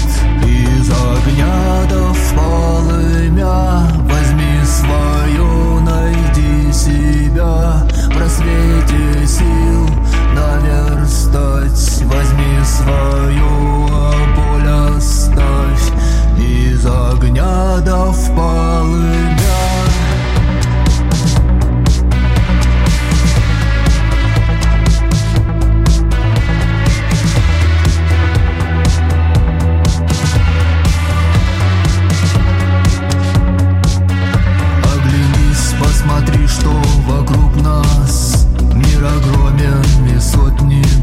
Из огня до полымя Возьми свое, найди себя. В просвете сил наверстать Возьми свое, а боль оставь. Из огня до полымя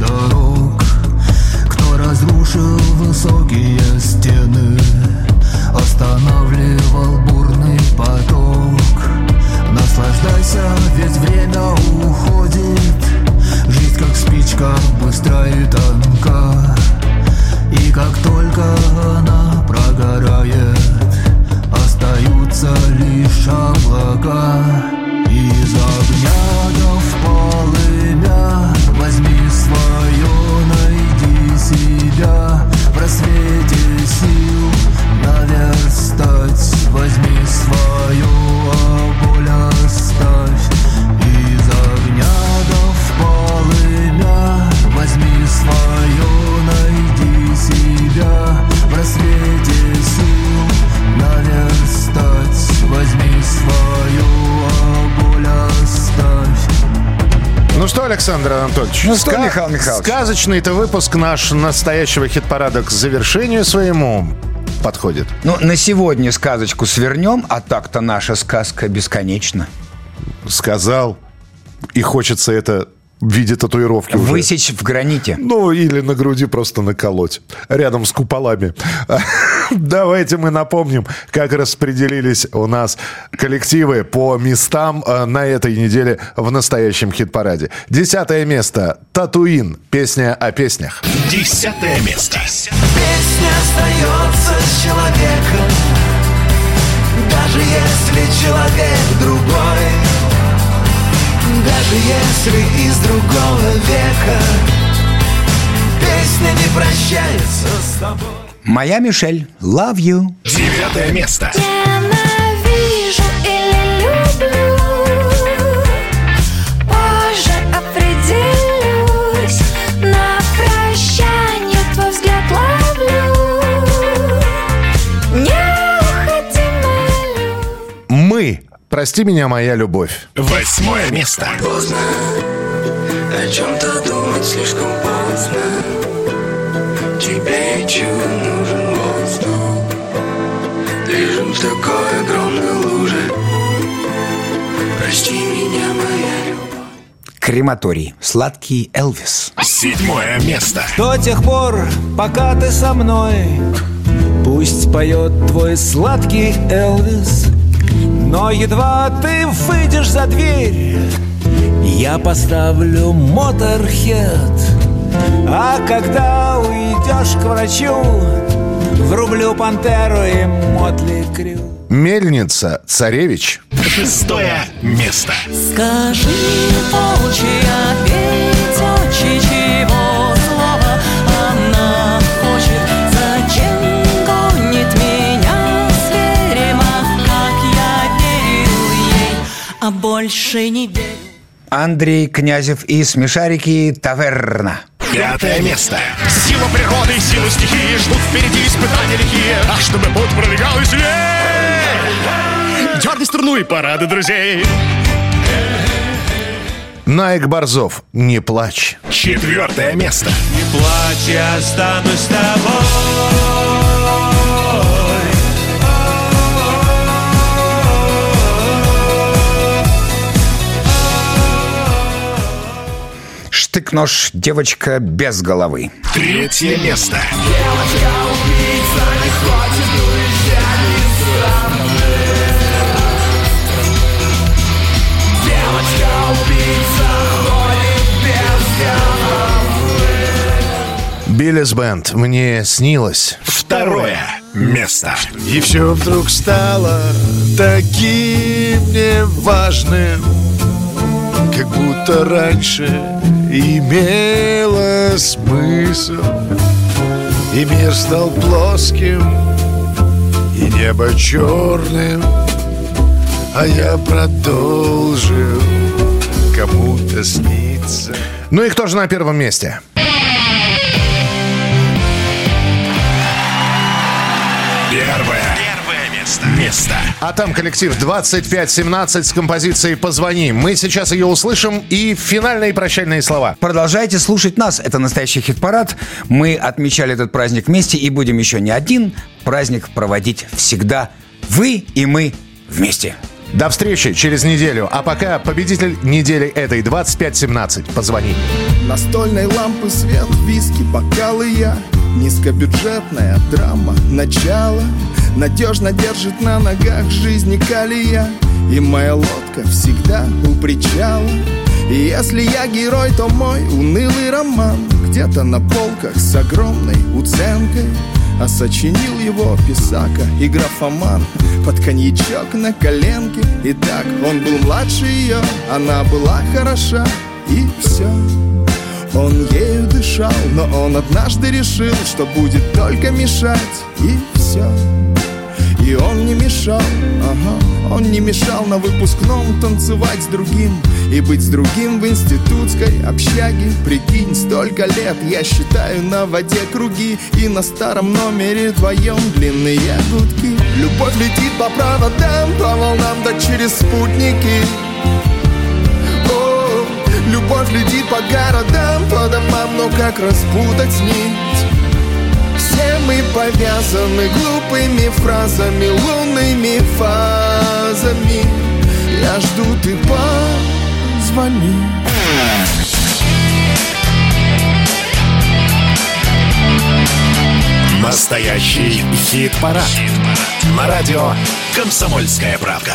дорог Кто разрушил высокие стены Останавливал бурный поток. Наслаждайся, ведь время уходит Жизнь как спичка, быстро и тонка. И как только она прогорает Остаются лишь облака. Из огня до полымя Возьми свое, найди себя В рассвете сил. Наверстать Возьми свое, а боль оставь. Из огня до полымя Возьми свое, найди себя Александр Анатольевич? Ну что, Михаил Михайлович? Сказочный-то выпуск наш настоящего хит-парада к завершению своему подходит. Ну, на сегодня сказочку свернем, а так-то наша сказка бесконечна. Сказал. И хочется это в виде татуировки уже. Высечь в граните. Ну, или на груди просто наколоть. Рядом с куполами. Давайте мы напомним, как распределились у нас коллективы по местам э, на этой неделе в настоящем хит-параде. Десятое место. Татуин. Песня о песнях. Десятое место. Песня остается с человеком Даже если человек другой Даже если из другого века Песня не прощается с тобой Моя Мишель. Love you. Девятое место. Ненавижу Прости меня, моя любовь. Восьмое место. Поздно О чем-то думать слишком поздно Тебе еще нужен воздух Лежим в такой огромной луже Прости меня, моя любовь Крематорий. Сладкий Элвис. Седьмое место. До тех пор, пока ты со мной Пусть поет твой сладкий Элвис Но едва ты выйдешь за дверь Я поставлю моторхед А когда уйдешь к врачу Врублю пантеру и мотли крю Мельница. Царевич. Шестое место. Скажи, волчья петь, больше не верю Андрей Князев и смешарики Таверна. Пятое место. Сила природы и сила стихии Ждут впереди испытания лихие Ах, чтобы путь пролегал веселей Дерни струну и парады друзей Наик Борзов. Не плачь. Четвертое место. Не плачь, я останусь с тобой Штык-нож. Девочка без головы. Третье место. Девочка-убийца не хочет уезжать из страны Девочка-убийца ходит без головы Биллис Бенд. Мне снилось. Второе место. И все вдруг стало таким неважным Как будто раньше имело смысл И мир стал плоским, и небо черным А я продолжил кому-то сниться Ну и кто же на первом месте? Первое. Место. Место. А там коллектив 2517 с композицией «Позвони». Мы сейчас ее услышим и финальные прощальные слова. Продолжайте слушать нас. Это настоящий хит-парад. Мы отмечали этот праздник вместе и будем еще не один праздник проводить всегда. Вы и мы вместе. До встречи через неделю. А пока победитель недели этой 2517. Позвони. Настольной лампы свет, виски, бокалы я Низкобюджетная драма, начало Надежно держит на ногах жизни колея И моя лодка всегда у причала. И если я герой, то мой унылый роман Где-то на полках с огромной уценкой. А сочинил его писака и графоман Под коньячок на коленке. Итак, он был младше ее Она была хороша и все он ею дышал, но он однажды решил, что будет только мешать, и все. И он не мешал, ага, он не мешал на выпускном танцевать с другим И быть с другим в институтской общаге. Прикинь, столько лет я считаю на воде круги И на старом номере твоем длинные гудки. Любовь летит по проводам, по волнам, да через спутники. О, Любовь по городам, по домам, но как распутать нить? Все мы повязаны глупыми фразами, лунными фазами Я жду, ты позвони Настоящий хит-парад. На радио «Комсомольская правка».